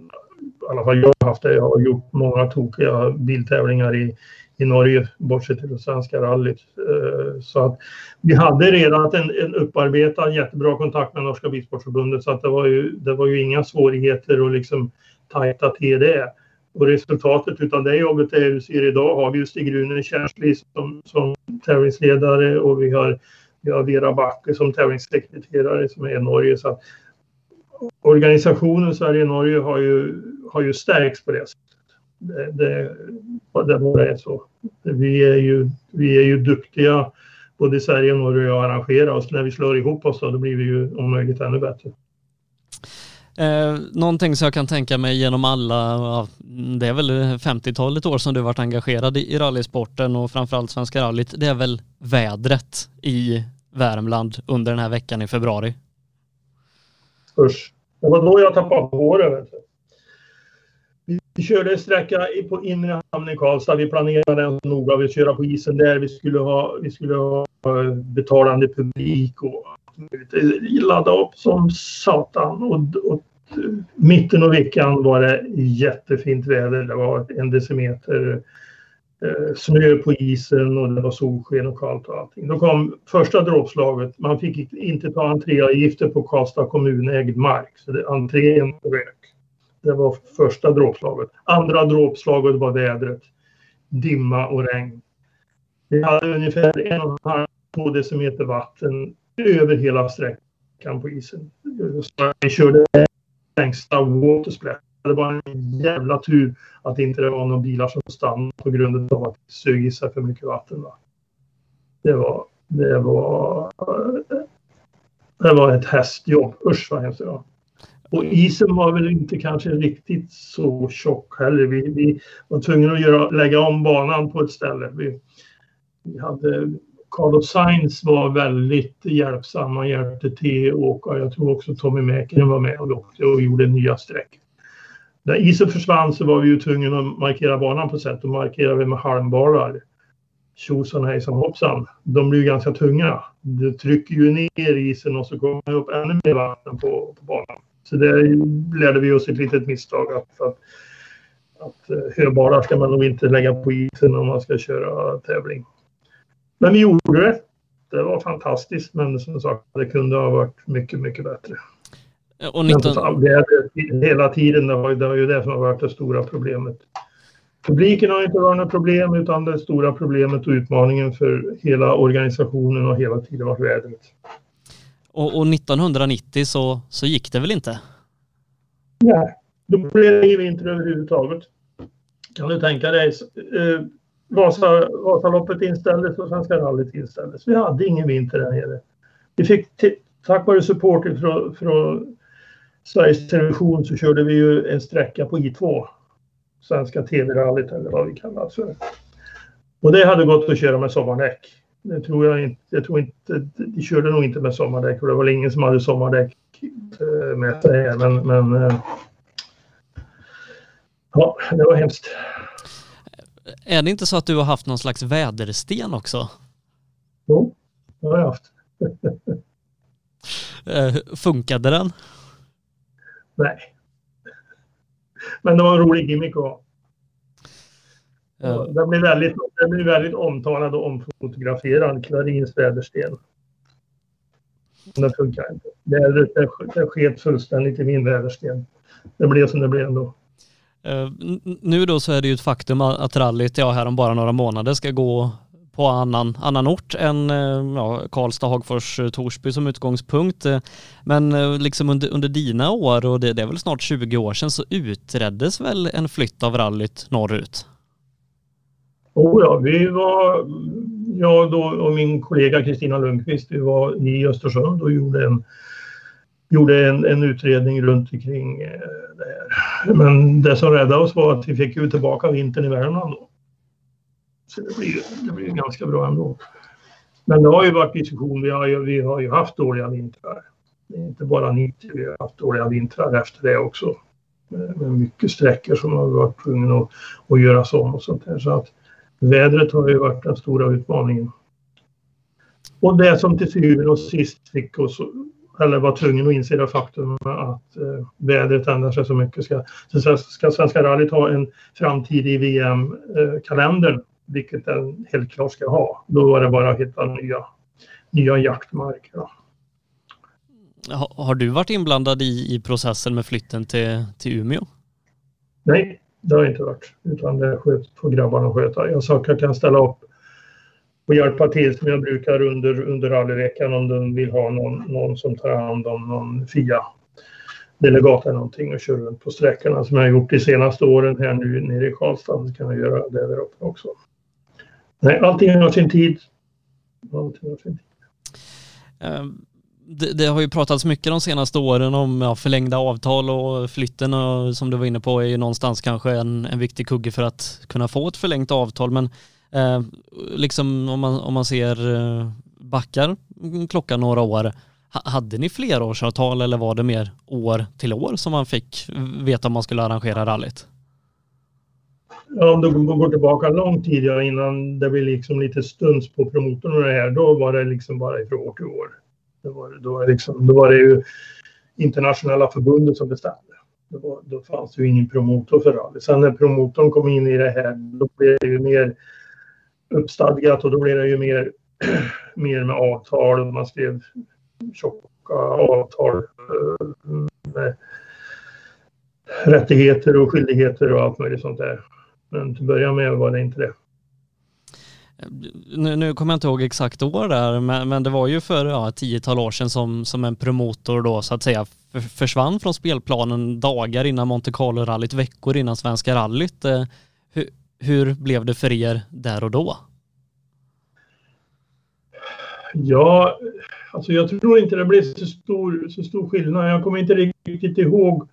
i alla fall jag har haft det. Jag har gjort många tokiga biltävlingar i, i Norge, bortsett från svenska rallyt. Eh, så att vi hade redan en, en upparbetad jättebra kontakt med Norska Bilsportförbundet så att det var ju, det var ju inga svårigheter att liksom tajta till det. Och resultatet av det jobbet är du ser idag har vi ju Stig-Rune Kärnsli som, som tävlingsledare och vi har, vi har Vera Backe som tävlingssekreterare som är i Norge. Så att organisationen Sverige-Norge har ju, har ju stärkts på det sättet. Det, det, det bara är så. Vi är, ju, vi är ju duktiga både i Sverige och Norge att arrangera oss. När vi slår ihop oss då, då blir vi ju om möjligt ännu bättre. Eh, någonting som jag kan tänka mig genom alla, ja, det är väl 50-talet år som du varit engagerad i, i rallysporten och framförallt Svenska rallyt, det är väl vädret i Värmland under den här veckan i februari? Usch. Det var då jag tappade håret. Vi, vi körde en sträcka på inre hamn i Karlstad. Vi planerade den noga. Vi köra på isen där. Vi skulle ha, vi skulle ha eh, betalande publik och ladda upp som satan. Och, och mitten av veckan var det jättefint väder. Det var en decimeter Eh, snö på isen och det var solsken och kallt och allting. Då kom första dråpslaget. Man fick inte ta entréavgifter på Karlstad kommunägd mark. Så det, entrén rök. Det var första dråpslaget. Andra dråpslaget var vädret. Dimma och regn. Vi hade ungefär en och en halv, två decimeter vatten över hela sträckan på isen. Så vi körde längsta watersplash det var en jävla tur att det inte var några bilar som stannade på grund av att det sög i sig för mycket vatten. Va? Det var, det var, det var ett hästjobb. Usch vad hemskt det var. Och isen var väl inte kanske riktigt så tjock heller. Vi, vi var tvungna att göra, lägga om banan på ett ställe. Vi, vi hade Carlos Sainz var väldigt hjälpsam. Han hjälpte till att åka. Jag tror också Tommy Mäkinen var med och åkte och gjorde nya streck. När isen försvann så var vi ju tvungna att markera banan på sätt. Då markerade vi med halmbalar. Tjosan hejsan hoppsan. De blir ju ganska tunga. Det trycker ju ner isen och så kommer det upp ännu mer vatten på, på banan. Så där lärde vi oss ett litet misstag att, att, att eh, höbalar ska man nog inte lägga på isen om man ska köra tävling. Men vi gjorde det. Det var fantastiskt men som sagt det kunde ha varit mycket, mycket bättre. Och 19... det är, hela tiden, det var, det var ju det som har varit det stora problemet. Publiken har inte varit något problem utan det stora problemet och utmaningen för hela organisationen har hela tiden varit vädret. Och, och 1990 så, så gick det väl inte? Nej, då blev det ingen vinter överhuvudtaget. Kan du tänka dig? Eh, Vasa, Vasaloppet inställdes och Svenska rallyt inställdes. Vi hade ingen vinter där nere. Vi fick tack vare support från, från Sveriges Television så körde vi ju en sträcka på I2. Svenska TV-rallyt eller vad vi kallar för. Och det hade gått att köra med sommardäck. Det tror jag inte. Jag tror inte. De körde nog inte med sommardäck och det var ingen som hade sommardäck eh, med sig. Men, men eh, ja, det var hemskt. Är det inte så att du har haft någon slags vädersten också? Jo, det har jag haft. Eh, funkade den? Nej. Men det var en rolig gimmick att ha. Ja. Den blir väldigt, den blir väldigt omtalad och omfotograferad, Clarins vädersten. Det funkar inte. Det, det, det sket fullständigt i min vädersten. Det blev som det blev ändå. Uh, nu då så är det ju ett faktum att rallyt, ja här om bara några månader ska gå på annan, annan ort än eh, ja, Karlstad, Hagfors, eh, Torsby som utgångspunkt. Eh, men liksom under, under dina år, och det, det, är väl snart 20 år sedan, så utreddes väl en flytt av rallyt norrut? Oh ja, vi var, jag då och min kollega Kristina Lundqvist, vi var i Östersund och gjorde en, gjorde en, en utredning runt omkring det här. Men det som räddade oss var att vi fick ju tillbaka vintern i Värmland då. Det blir, det blir ganska bra ändå. Men det har ju varit diskussion. Vi har ju, vi har ju haft dåliga vintrar. Det är inte bara 90, vi har haft dåliga vintrar efter det också. Med, med mycket sträckor som har varit tvungna att, att göras om och sånt där. Så att vädret har ju varit den stora utmaningen. Och det som till syvende och sist fick oss, eller var tvungen att inse det faktum att eh, vädret ändrar sig så mycket. Ska, så ska Svenska rallyt ha en framtid i VM-kalendern eh, vilket den helt klart ska ha. Då var det bara att hitta nya, nya jaktmarker. Har, har du varit inblandad i, i processen med flytten till, till Umeå? Nej, det har jag inte varit. Utan det sköt, får grabbarna sköta. Jag sa att jag kan ställa upp och hjälpa till som jag brukar under, under rallyveckan om de vill ha någon, någon som tar hand om någon FIA delegat eller någonting och kör runt på sträckorna som jag har gjort de senaste åren här nu nere i Karlstad. Så kan jag göra det där uppe också. Nej, allting har sin tid. Allting har sin tid. Um det, det, har ju pratats mycket de senaste åren om ja, förlängda avtal och flytten och, som du var inne på är ju någonstans kanske en, en viktig kugge för att kunna få ett förlängt avtal. Men eh, liksom om man, om man ser eh, backar klockan några år, hade ni flerårsavtal eller var det mer år till år som man fick veta om man skulle arrangera rallyt? Ja, om du går tillbaka lång tid ja, innan det blev liksom lite stuns på promotorn och det här, då var det liksom bara ifrån år till år. Det var, då, var liksom, då var det ju internationella förbundet som bestämde. Då, var, då fanns det ju ingen promotor för rally. Sen när promotorn kom in i det här, då blev det ju mer uppstadgat och då blev det ju mer, mer med avtal och man skrev tjocka avtal eh, med rättigheter och skyldigheter och allt möjligt sånt där. Men till att börja med var det inte det. Nu, nu kommer jag inte ihåg exakt år där, men, men det var ju för ja, tiotal år sedan som, som en promotor då så att säga försvann från spelplanen dagar innan Monte Carlo-rallyt, veckor innan Svenska rallyt. Eh, hur, hur blev det för er där och då? Ja, alltså jag tror inte det blev så stor, så stor skillnad. Jag kommer inte riktigt ihåg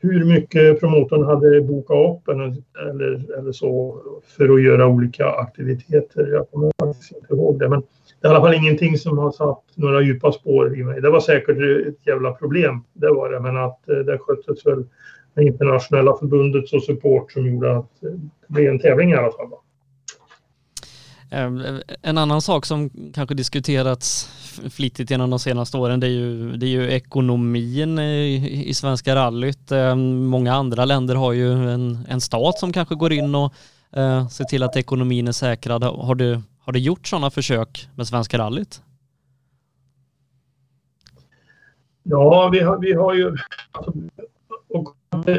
hur mycket promotorn hade bokat upp eller, eller så för att göra olika aktiviteter. Jag kommer faktiskt inte ihåg det. Men det är i alla fall ingenting som har satt några djupa spår i mig. Det var säkert ett jävla problem, det var det. Men att eh, det sköttes väl med internationella förbundets och support som gjorde att det blev en tävling i alla fall. Ehm, en annan sak som kanske diskuterats flitigt genom de senaste åren det är ju, det är ju ekonomin i, i Svenska rallyt. Ehm, många andra länder har ju en, en stat som kanske går in och eh, ser till att ekonomin är säkrad. Har du, har du gjort sådana försök med Svenska rallyt? Ja, vi har, vi har ju... Alltså, och, och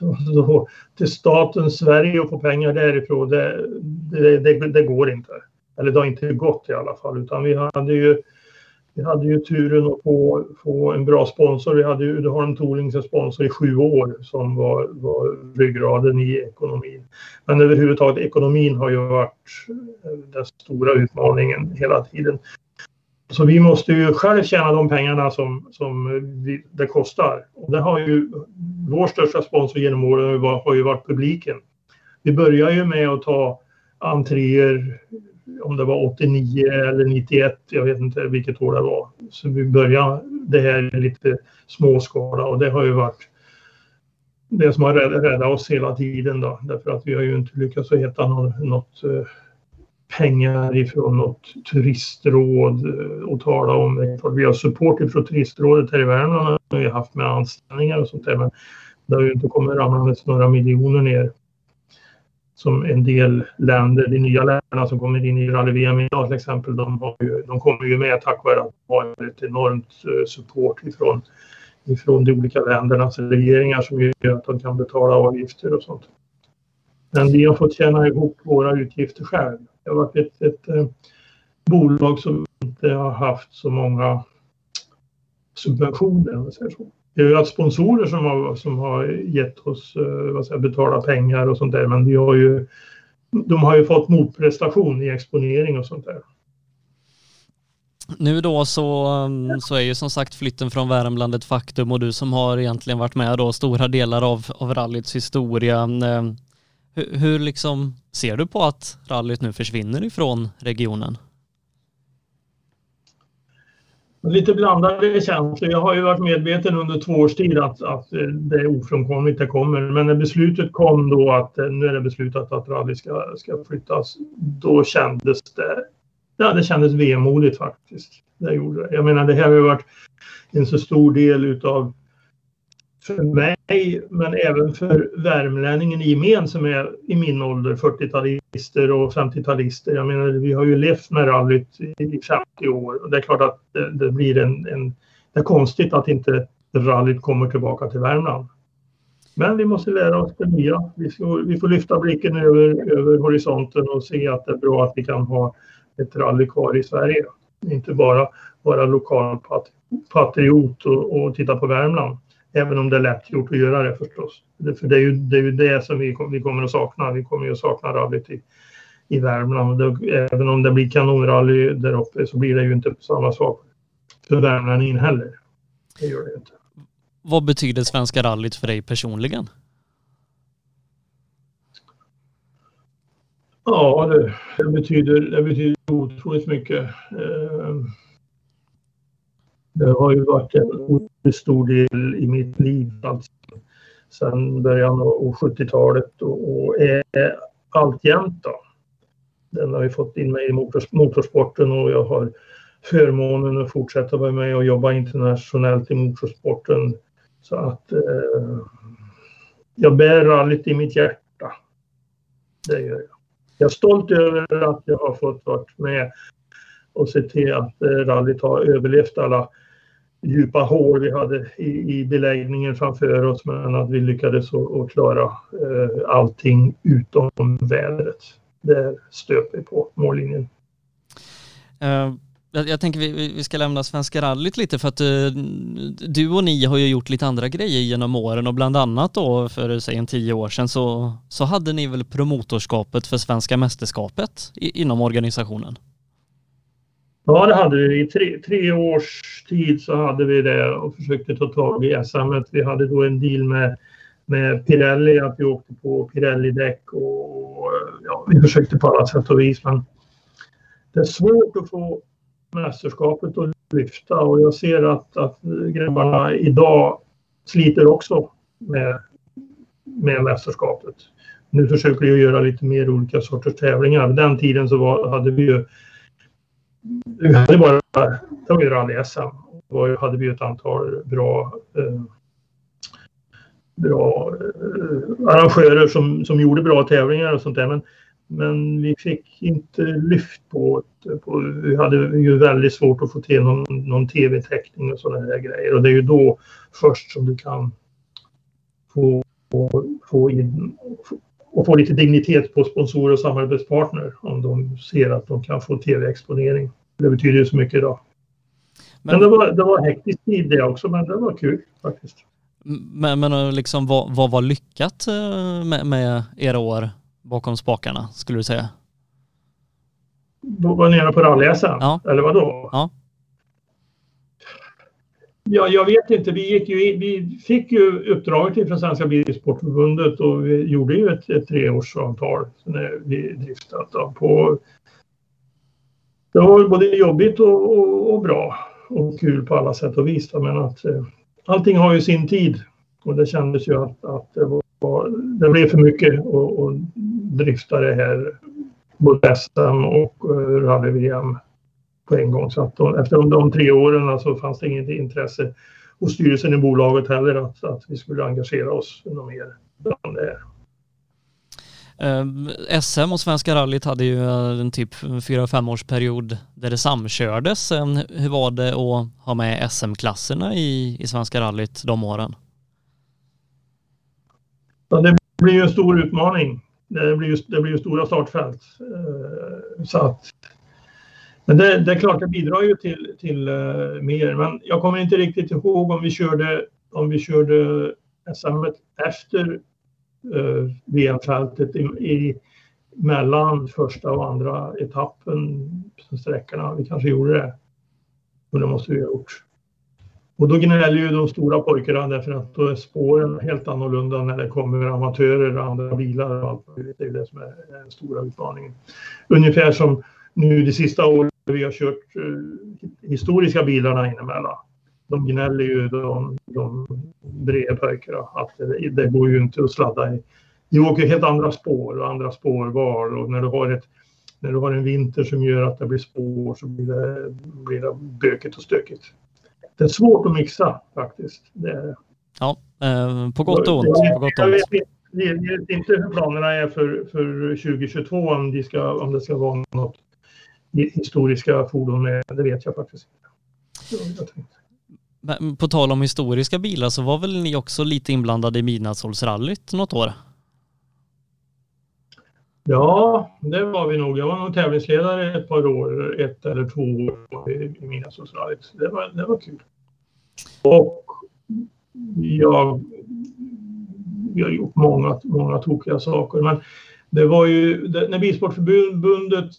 och, till staten Sverige och få pengar därifrån, det, det, det, det, går inte. Eller det har inte gått i alla fall, utan vi hade ju, vi hade ju turen att få, få en bra sponsor. Vi hade ju Uddeholm Tooling som sponsor i sju år som var, var ryggraden i ekonomin. Men överhuvudtaget ekonomin har ju varit den stora utmaningen hela tiden. Så vi måste ju själv tjäna de pengarna som, som vi, det kostar. Och det har ju, vår största sponsor genom åren har ju varit publiken. Vi börjar ju med att ta entréer, om det var 89 eller 91, jag vet inte vilket år det var. Så vi började det här lite småskala och det har ju varit det som har räddat oss hela tiden då. Därför att vi har ju inte lyckats att hitta något, något pengar ifrån något turistråd eh, och tala om. Vi har support från turistrådet här i Värmland och vi har haft med anställningar och sånt där. Men det har ju inte kommit ramlandes några miljoner ner. Som en del länder, de nya länderna som kommer in i rally-VM idag till exempel, de, har ju, de kommer ju med tack vare att de har ett enormt eh, support ifrån, ifrån de olika ländernas regeringar som gör att de kan betala avgifter och sånt. Men vi har fått tjäna ihop våra utgifter själv. Det har varit ett, ett, ett eh, bolag som inte har haft så många subventioner, om man säger så. Vi har haft sponsorer som har, som har gett oss, eh, vad säger, betala pengar och sånt där, men vi har ju, de har ju fått motprestation i exponering och sånt där. Nu då så, mm, så är ju som sagt flytten från Värmland ett faktum och du som har egentligen varit med då stora delar av, av rallyts historia. Mm, eh, hur, hur liksom ser du på att rallyt nu försvinner ifrån regionen? Lite blandade känslor. Jag har ju varit medveten under två års tid att, att eh, det är ofrånkomligt, det kommer. Men när beslutet kom då att eh, nu är det beslutat att rally ska, ska flyttas, då kändes det, ja det kändes vemodigt faktiskt. Det gjorde det. Jag menar det här har ju varit en så stor del utav för mig, men även för värmlänningen i gemen som är i min ålder, 40-talister och 50-talister. Jag menar, vi har ju levt med rallyt i 50 år och det är klart att det, det blir en, en, Det är konstigt att inte rallyt kommer tillbaka till Värmland. Men vi måste lära oss det nya. Vi, får, vi får lyfta blicken över, över horisonten och se att det är bra att vi kan ha ett rally kvar i Sverige. Inte bara vara lokal patriot och, och titta på Värmland. Även om det är lätt gjort att göra det förstås. För det är ju det, är ju det som vi, vi kommer att sakna. Vi kommer ju att sakna rallyt i, i Värmland. Det, även om det blir kanonrally där uppe så blir det ju inte samma sak för värmlänningen heller. Det gör det inte. Vad betyder Svenska rallyt för dig personligen? Ja, det, det betyder, det betyder otroligt mycket. Eh, det har ju varit en stor del i mitt liv alltså, sedan början av 70-talet och, och är alltjämt. Då. Den har ju fått in mig i motors, motorsporten och jag har förmånen att fortsätta vara med och jobba internationellt i motorsporten. Så att eh, jag bär rallyt i mitt hjärta. Det gör jag. Jag är stolt över att jag har fått vara med och se till att eh, rallyt har överlevt alla djupa hål vi hade i, i beläggningen framför oss men att vi lyckades att klara eh, allting utom vädret. Där stöp vi på mållinjen. Uh, jag, jag, tänker vi, vi ska lämna Svenska rallyt lite för att uh, du och ni har ju gjort lite andra grejer genom åren och bland annat då för säg en tio år sedan så, så hade ni väl promotorskapet för Svenska mästerskapet i, inom organisationen? Ja, det hade vi. I tre, tre års tid så hade vi det och försökte ta tag i SM. Vi hade då en deal med, med Pirelli, att vi åkte på Pirelli-däck och ja, vi försökte på alla sätt och vis. Men det är svårt att få mästerskapet att lyfta och jag ser att, att grabbarna idag sliter också med, med mästerskapet. Nu försöker jag göra lite mer olika sorters tävlingar. På den tiden så var, hade vi ju vi hade bara, tagit rally-SM. Då hade vi ett antal bra eh, bra eh, arrangörer som, som gjorde bra tävlingar och sånt där. Men, men vi fick inte lyft på, på Vi hade ju väldigt svårt att få till någon, någon tv-täckning och sådana där grejer. Och det är ju då först som du kan få, få in och få lite dignitet på sponsorer och samarbetspartner om de ser att de kan få tv-exponering. Det betyder ju så mycket idag. Men, men det var, det var hektisk tid det också, men det var kul faktiskt. Men, men liksom, vad, vad var lyckat eh, med, med era år bakom spakarna, skulle du säga? Var nere på rally ja. Eller vad då? Ja. Ja, jag vet inte. Vi, gick ju, vi fick ju uppdraget från Svenska Bilsportförbundet och vi gjorde ju ett, ett treårsavtal när vi driftat. På, det var både jobbigt och, och, och, bra och kul på alla sätt och vis. Men att eh, allting har ju sin tid och det kändes ju att, att det, var, det blev för mycket att drifta det här både SM och eh, rally-VM på en gång. Så att de, efter de, de tre åren så alltså, fanns det inget intresse hos styrelsen i bolaget heller att, att vi skulle engagera oss något mer bland det här. Eh, SM och Svenska rallyt hade ju en typ fyra fem årsperiod där det samkördes. Hur var det att ha med SM-klasserna i, i Svenska rallyt de åren? Ja, det blir ju en stor utmaning. Det blir ju, det blir ju stora startfält. Eh, så att, men det, det, är klart, det bidrar ju till, till uh, mer. Men jag kommer inte riktigt ihåg om vi körde, om vi körde SM efter eh, uh, VM-fältet i, i, mellan första och andra etappen, sträckorna. Vi kanske gjorde det. Och det måste vi ha gjort. Och då gnäller ju de stora pojkarna därför att då är spåren helt annorlunda när det kommer amatörer och andra bilar och allt Det är det som är den stora utmaningen. Ungefär som nu de sista åren vi har kört uh, historiska bilarna inemellan. De gnäller ju de, de breda pojkarna att det, det, går ju inte att sladda i. De åker helt andra spår och andra spårval och när du har ett när du har en vinter som gör att det blir spår så blir det, blir det bökigt och stökigt. Det är svårt att mixa faktiskt. Det Ja, eh, på gott och ont. På gott och ont. Jag vet inte hur planerna är för, för 2022 om, de ska, om det ska vara något historiska fordon med. Det vet jag faktiskt inte. Men på tal om historiska bilar så var väl ni också lite inblandade i Midnattssolsrallyt något år? Ja, det var vi nog. Jag var nog tävlingsledare ett par år, ett eller två år i, Midnattssolsrallyt. Det var, det var kul. Och jag, vi har gjort många, många tokiga saker. Men det var ju när Bilsportförbundet,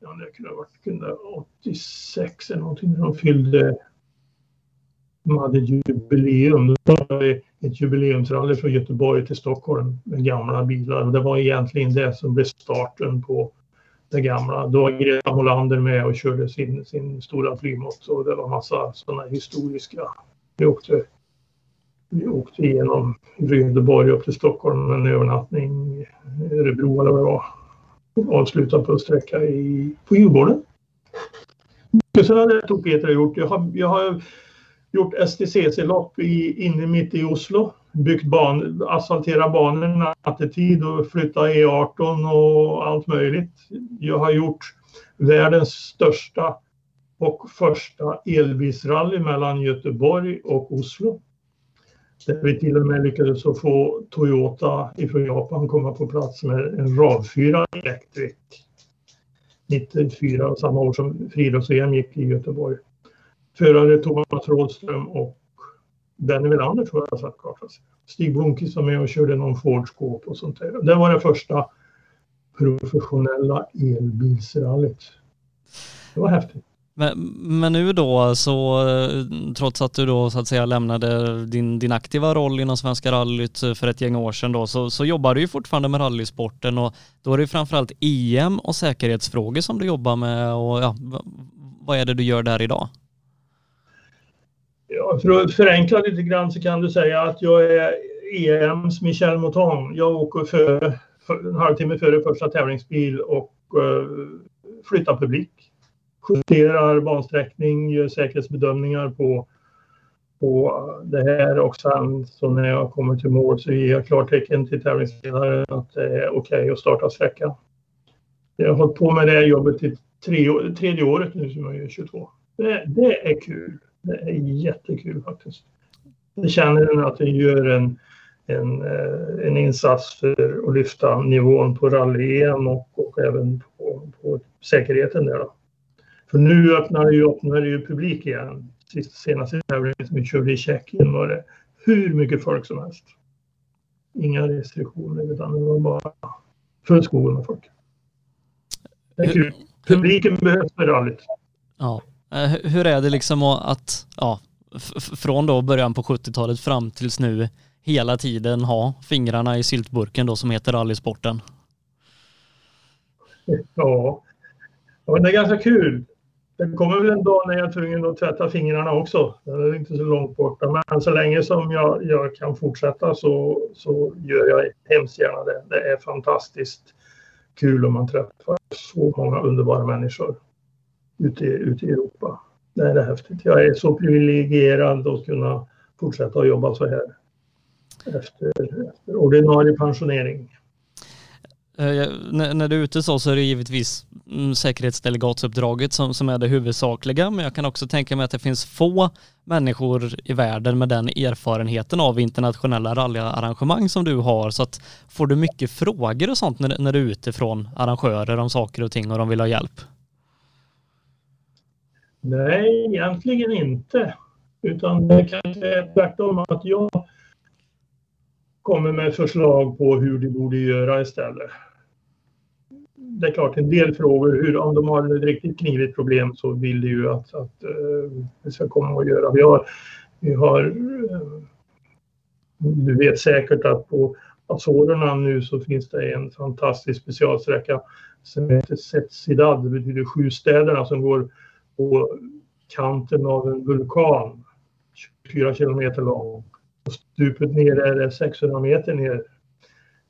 ja det kunde ha varit 86 eller någonting, när de fyllde de hade jubileum. Då var det ett jubileumsrally från Göteborg till Stockholm med gamla bilar. Och det var egentligen det som blev starten på det gamla. Då var Greta Molander med och körde sin, sin stora flygmått och det var massa sådana historiska. Vi åkte, vi åkte igenom Rödeborg upp till Stockholm med en övernattning i Örebro eller vad det var. Avslutad på en sträcka i, på Djurgården. Sådana tokigheter har jag gjort. Jag har, jag har gjort STCC-lopp inne mitt i Oslo. Byggt ban, asfaltera banorna nattetid och flytta E18 och allt möjligt. Jag har gjort världens största och första elbilsrally mellan Göteborg och Oslo. Där vi till och med lyckades få Toyota ifrån Japan komma på plats med en RAV4 Electric. 94, samma år som friidrotts-EM gick i Göteborg förare Thomas Rådström och Benny Melander tror jag satt kartan. Stig Blomqvist var med och körde någon Ford Scope och sånt där. Det var det första professionella elbilsrallyt. Det var häftigt. Men, men, nu då så eh, trots att du då så att säga lämnade din, din aktiva roll inom Svenska rallyt eh, för ett gäng år sedan då så, så jobbar du ju fortfarande med rallysporten och då är det framförallt EM och säkerhetsfrågor som du jobbar med och ja, vad är det du gör där idag? Ja, för att förenkla lite grann så kan du säga att jag är EMs Michel Mouton. Jag åker före, en halvtimme före första tävlingsbil och eh, flyttar publik. Justerar bansträckning, gör säkerhetsbedömningar på, på det här och sen så när jag kommer till mål så ger jag klartecken till tävlingsledaren att det är okej okay att starta sträckan. Jag har hållit på med det här jobbet i tre, tredje året nu som jag är 22. Det, det är kul. Det är jättekul faktiskt. Jag känner att jag gör en, en, eh, en insats för att lyfta nivån på rally-EM och, och även på, på säkerheten där. Då. För nu öppnar ju, öppnar ju publik igen. Sist, senaste tävlingen som vi körde i Tjeckien var det hur mycket folk som helst. Inga restriktioner utan det var bara full skog med folk. Det är kul. Publiken behövs för rallyt. Ja. Eh, hur är det liksom att, ja, från då början på 70-talet fram tills nu hela tiden ha fingrarna i syltburken då som heter rallysporten? Ja, ja det är ganska kul. Det kommer väl en dag när jag är tvungen att tvätta fingrarna också. Det är inte så långt borta. Men så länge som jag, jag kan fortsätta så, så gör jag hemskt gärna det. Det är fantastiskt kul om man träffar så många underbara människor ute, ute i Europa. Det är häftigt. Jag är så privilegierad att kunna fortsätta att jobba så här efter, efter ordinarie pensionering. Eh, när, när, du är ute så, så är det givetvis mm, säkerhetsdelegatsuppdraget som, som är det huvudsakliga, men jag kan också tänka mig att det finns få människor i världen med den erfarenheten av internationella rallyarrangemang som du har. Så att får du mycket frågor och sånt när, när du är ute från arrangörer om saker och ting och de vill ha hjälp? Nej, egentligen inte. Utan det kanske är tvärtom att jag kommer med förslag på hur de borde göra istället. Det är klart, en del frågor, hur, om de har ett riktigt knivigt problem så vill de ju att, att uh, ska komma och göra. Vi har, vi har uh, du vet säkert att på Azorerna nu så finns det en fantastisk specialsträcka som heter Setsidad, det betyder sju städerna som går på kanten av en vulkan, 24 kilometer lång. Och stupet ner är 600 meter ner.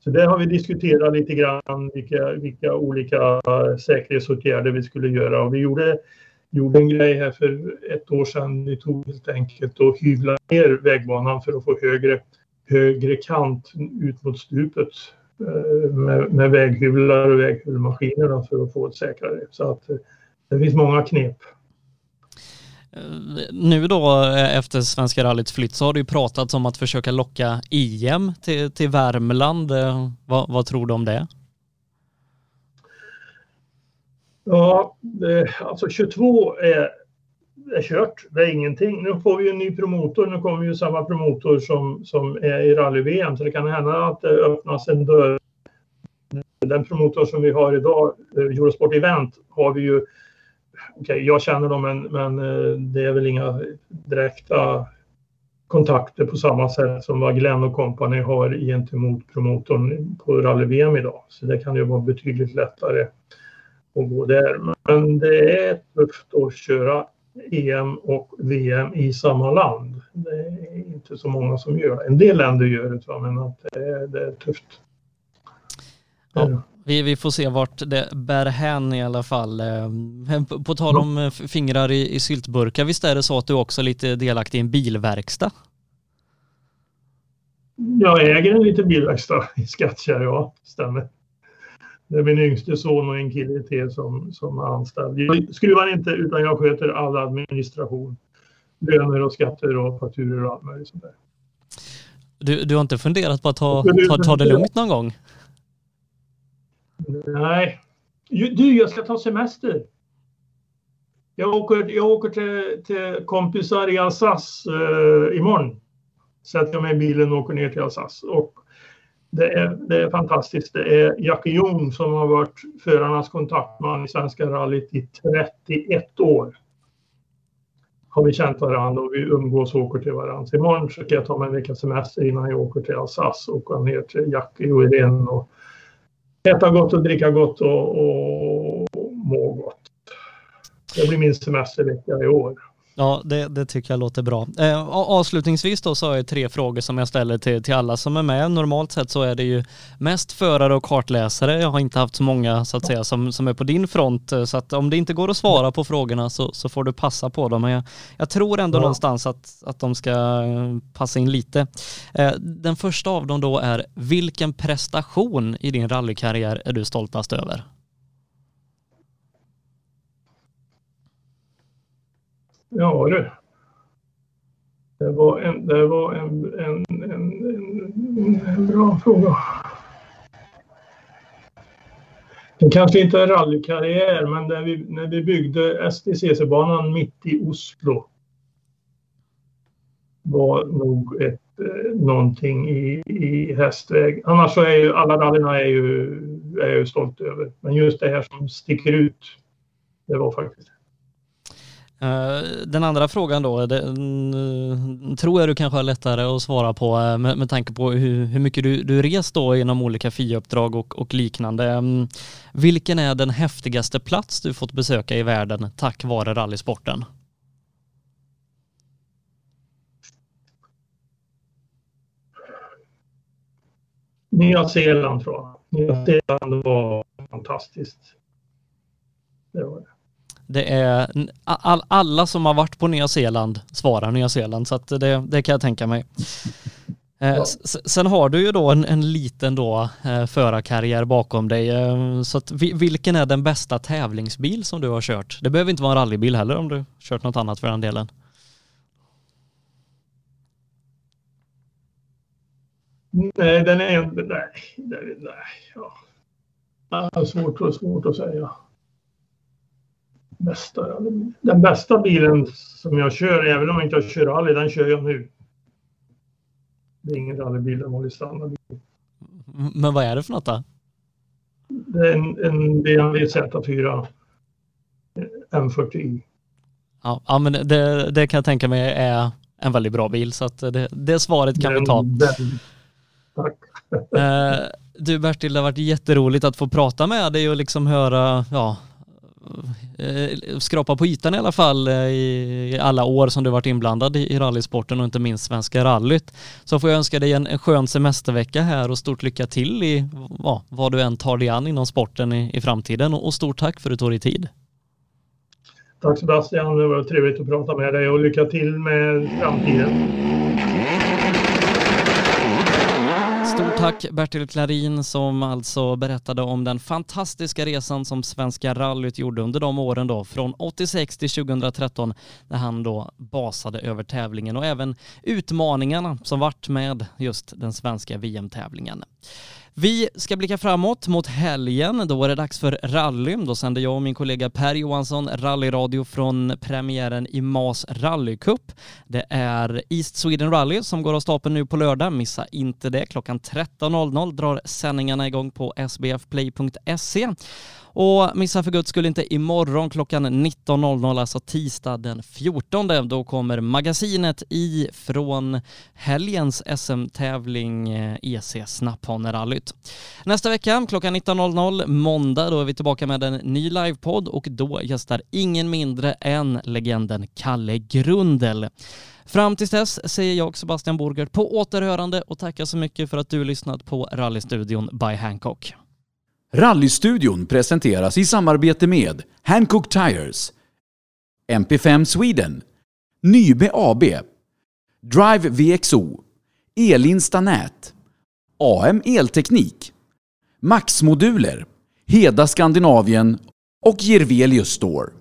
Så där har vi diskuterat lite grann vilka, vilka olika eh, säkerhetsåtgärder vi skulle göra. Och vi gjorde, gjorde en grej här för ett år sedan. Vi tog helt enkelt och hyvlade ner vägbanan för att få högre, högre kant ut mot stupet eh, med, med väghyvlar och väghyvelmaskiner för att få ett säkrare. Så att eh, det finns många knep. Eh, nu då eh, efter Svenska rallyts flytt så har det ju pratats om att försöka locka EM till, till Värmland. Eh, vad, vad tror du om det? Ja, alltså 22 är, är kört. Det är ingenting. Nu får vi en ny promotor. Nu kommer ju samma promotor som, som är i rally-VM så det kan hända att det öppnas en dörr. Den promotor som vi har idag, Eurosport Event, har vi ju okay, jag känner dem men, men eh, det är väl inga direkta kontakter på samma sätt som vad Glenn och company har gentemot promotorn på rally-VM idag. Så det kan ju vara betydligt lättare att gå där. Men det är tufft att köra EM och VM i samma land. Det är inte så många som gör det. En del länder gör det, men att det, är, det är tufft. Ja. Vi, vi får se vart det bär hän i alla fall. Eh, på, på tal om eh, fingrar i, i syltburkar, visst är det så att du också är lite delaktig i en bilverkstad? Jag äger en liten bilverkstad i Skattkärr, ja, stämmer. Det är min yngste son och en kille till som, som är anställd. Jag skruvar inte utan jag sköter all administration. Löner och skatter och fakturor och allt möjligt sånt där. Du, du har inte funderat på att ta, ta, ta det lugnt någon gång? Nej. Du, jag ska ta semester. Jag åker, jag åker till, till kompisar i Alsace eh, imorgon. Sätter jag mig i bilen och åker ner till Alsace. Och det, är, det är fantastiskt. Det är Jackie Ljung som har varit förarnas kontaktman i Svenska rallyt i 31 år. Har vi känt varandra och vi umgås och åker till varandra. Så imorgon ska jag ta mig en veckas semester innan jag åker till Alsace och åka ner till Jackie och Irene och äta gott och dricka gott och, och må gott. Det blir min semestervecka i år. Ja, det, det, tycker jag låter bra. Eh, avslutningsvis då så har jag tre frågor som jag ställer till, till alla som är med. Normalt sett så är det ju mest förare och kartläsare. Jag har inte haft så många så att säga som, som är på din front. Så att om det inte går att svara på frågorna så, så får du passa på dem. Men jag, jag tror ändå ja. någonstans att, att de ska eh, passa in lite. Eh, den första av dem då är, vilken prestation i din rallykarriär är du stoltast över? Ja du. Det var en, det var en, en, en, en bra fråga. Det kanske inte är rallykarriär, men när vi, när vi byggde STCC-banan mitt i Oslo var nog ett, eh, någonting i, i hästväg. Annars så är ju alla rallyna är ju, är jag ju stolt över. Men just det här som sticker ut, det var faktiskt Eh, den andra frågan då, den, mm, tror jag du kanske har lättare att svara på eh, med, med tanke på hur, hur mycket du, du rest då inom olika FIA-uppdrag och, och, liknande. Mm, vilken är den häftigaste plats du fått besöka i världen tack vare rallysporten? Nya Zeeland tror jag. Nya Zeeland var fantastiskt. Det var det. Det är all, alla som har varit på Nya Zeeland svarar Nya Zeeland så att det, det kan jag tänka mig. Eh, ja. Sen har du ju då en, en liten då eh, förarkarriär bakom dig. Eh, så att, vilken är den bästa tävlingsbil som du har kört? Det behöver inte vara en rallybil heller om du kört något annat för den delen. Nej, den är... Nej, nej, nej. Ja. Svårt, svårt att säga bästa, den bästa bilen som jag kör, även om jag inte kör rally, den kör jag nu. Det är ingen rallybil, en vanlig standardbil. Men vad är det för något då? Det är en, en BMW Z4 M40i. Ja, ja men det, det kan jag tänka mig är en väldigt bra bil så att det, det svaret kan den, vi ta. Den, tack. Eh, du Bertil, det har varit jätteroligt att få prata med dig och liksom höra ja, Eh, skrapa på ytan i alla fall eh, i alla år som du varit inblandad i rallysporten och inte minst Svenska rallyt. Så får jag önska dig en skön semestervecka här och stort lycka till i ja, vad du än tar dig an inom sporten i, i framtiden och stort tack för att du tog dig tid. Tack Sebastian, det var trevligt att prata med dig och lycka till med framtiden. Tack Bertil Klarin som alltså berättade om den fantastiska resan som Svenska rallyt gjorde under de åren då från 86 till 2013 när han då basade över tävlingen och även utmaningarna som vart med just den svenska VM-tävlingen. Vi ska blicka framåt mot helgen. Då är det dags för rally. Då sänder jag och min kollega Per Johansson rallyradio från premiären i MAS rallycup. Det är East Sweden Rally som går av stapeln nu på lördag. Missa inte det. Klockan 13.00 drar sändningarna igång på sbfplay.se. Och missa för guds skull inte imorgon klockan 19.00, alltså tisdag den 14. Då kommer magasinet ifrån helgens SM-tävling EC eh, Snapphanerallyt. Nästa vecka klockan 19.00, måndag, då är vi tillbaka med en ny livepodd och då gästar ingen mindre än legenden Kalle Grundel. Fram tills dess säger jag Sebastian Borgert på återhörande och tackar så mycket för att du lyssnat på Rallystudion by Hancock. Rallystudion presenteras i samarbete med Hancock Tires, MP5 Sweden, Nybe AB, Drive VXO, Elinsta Nät, AM Elteknik, Max Moduler, Heda Skandinavien och Gervelius Store.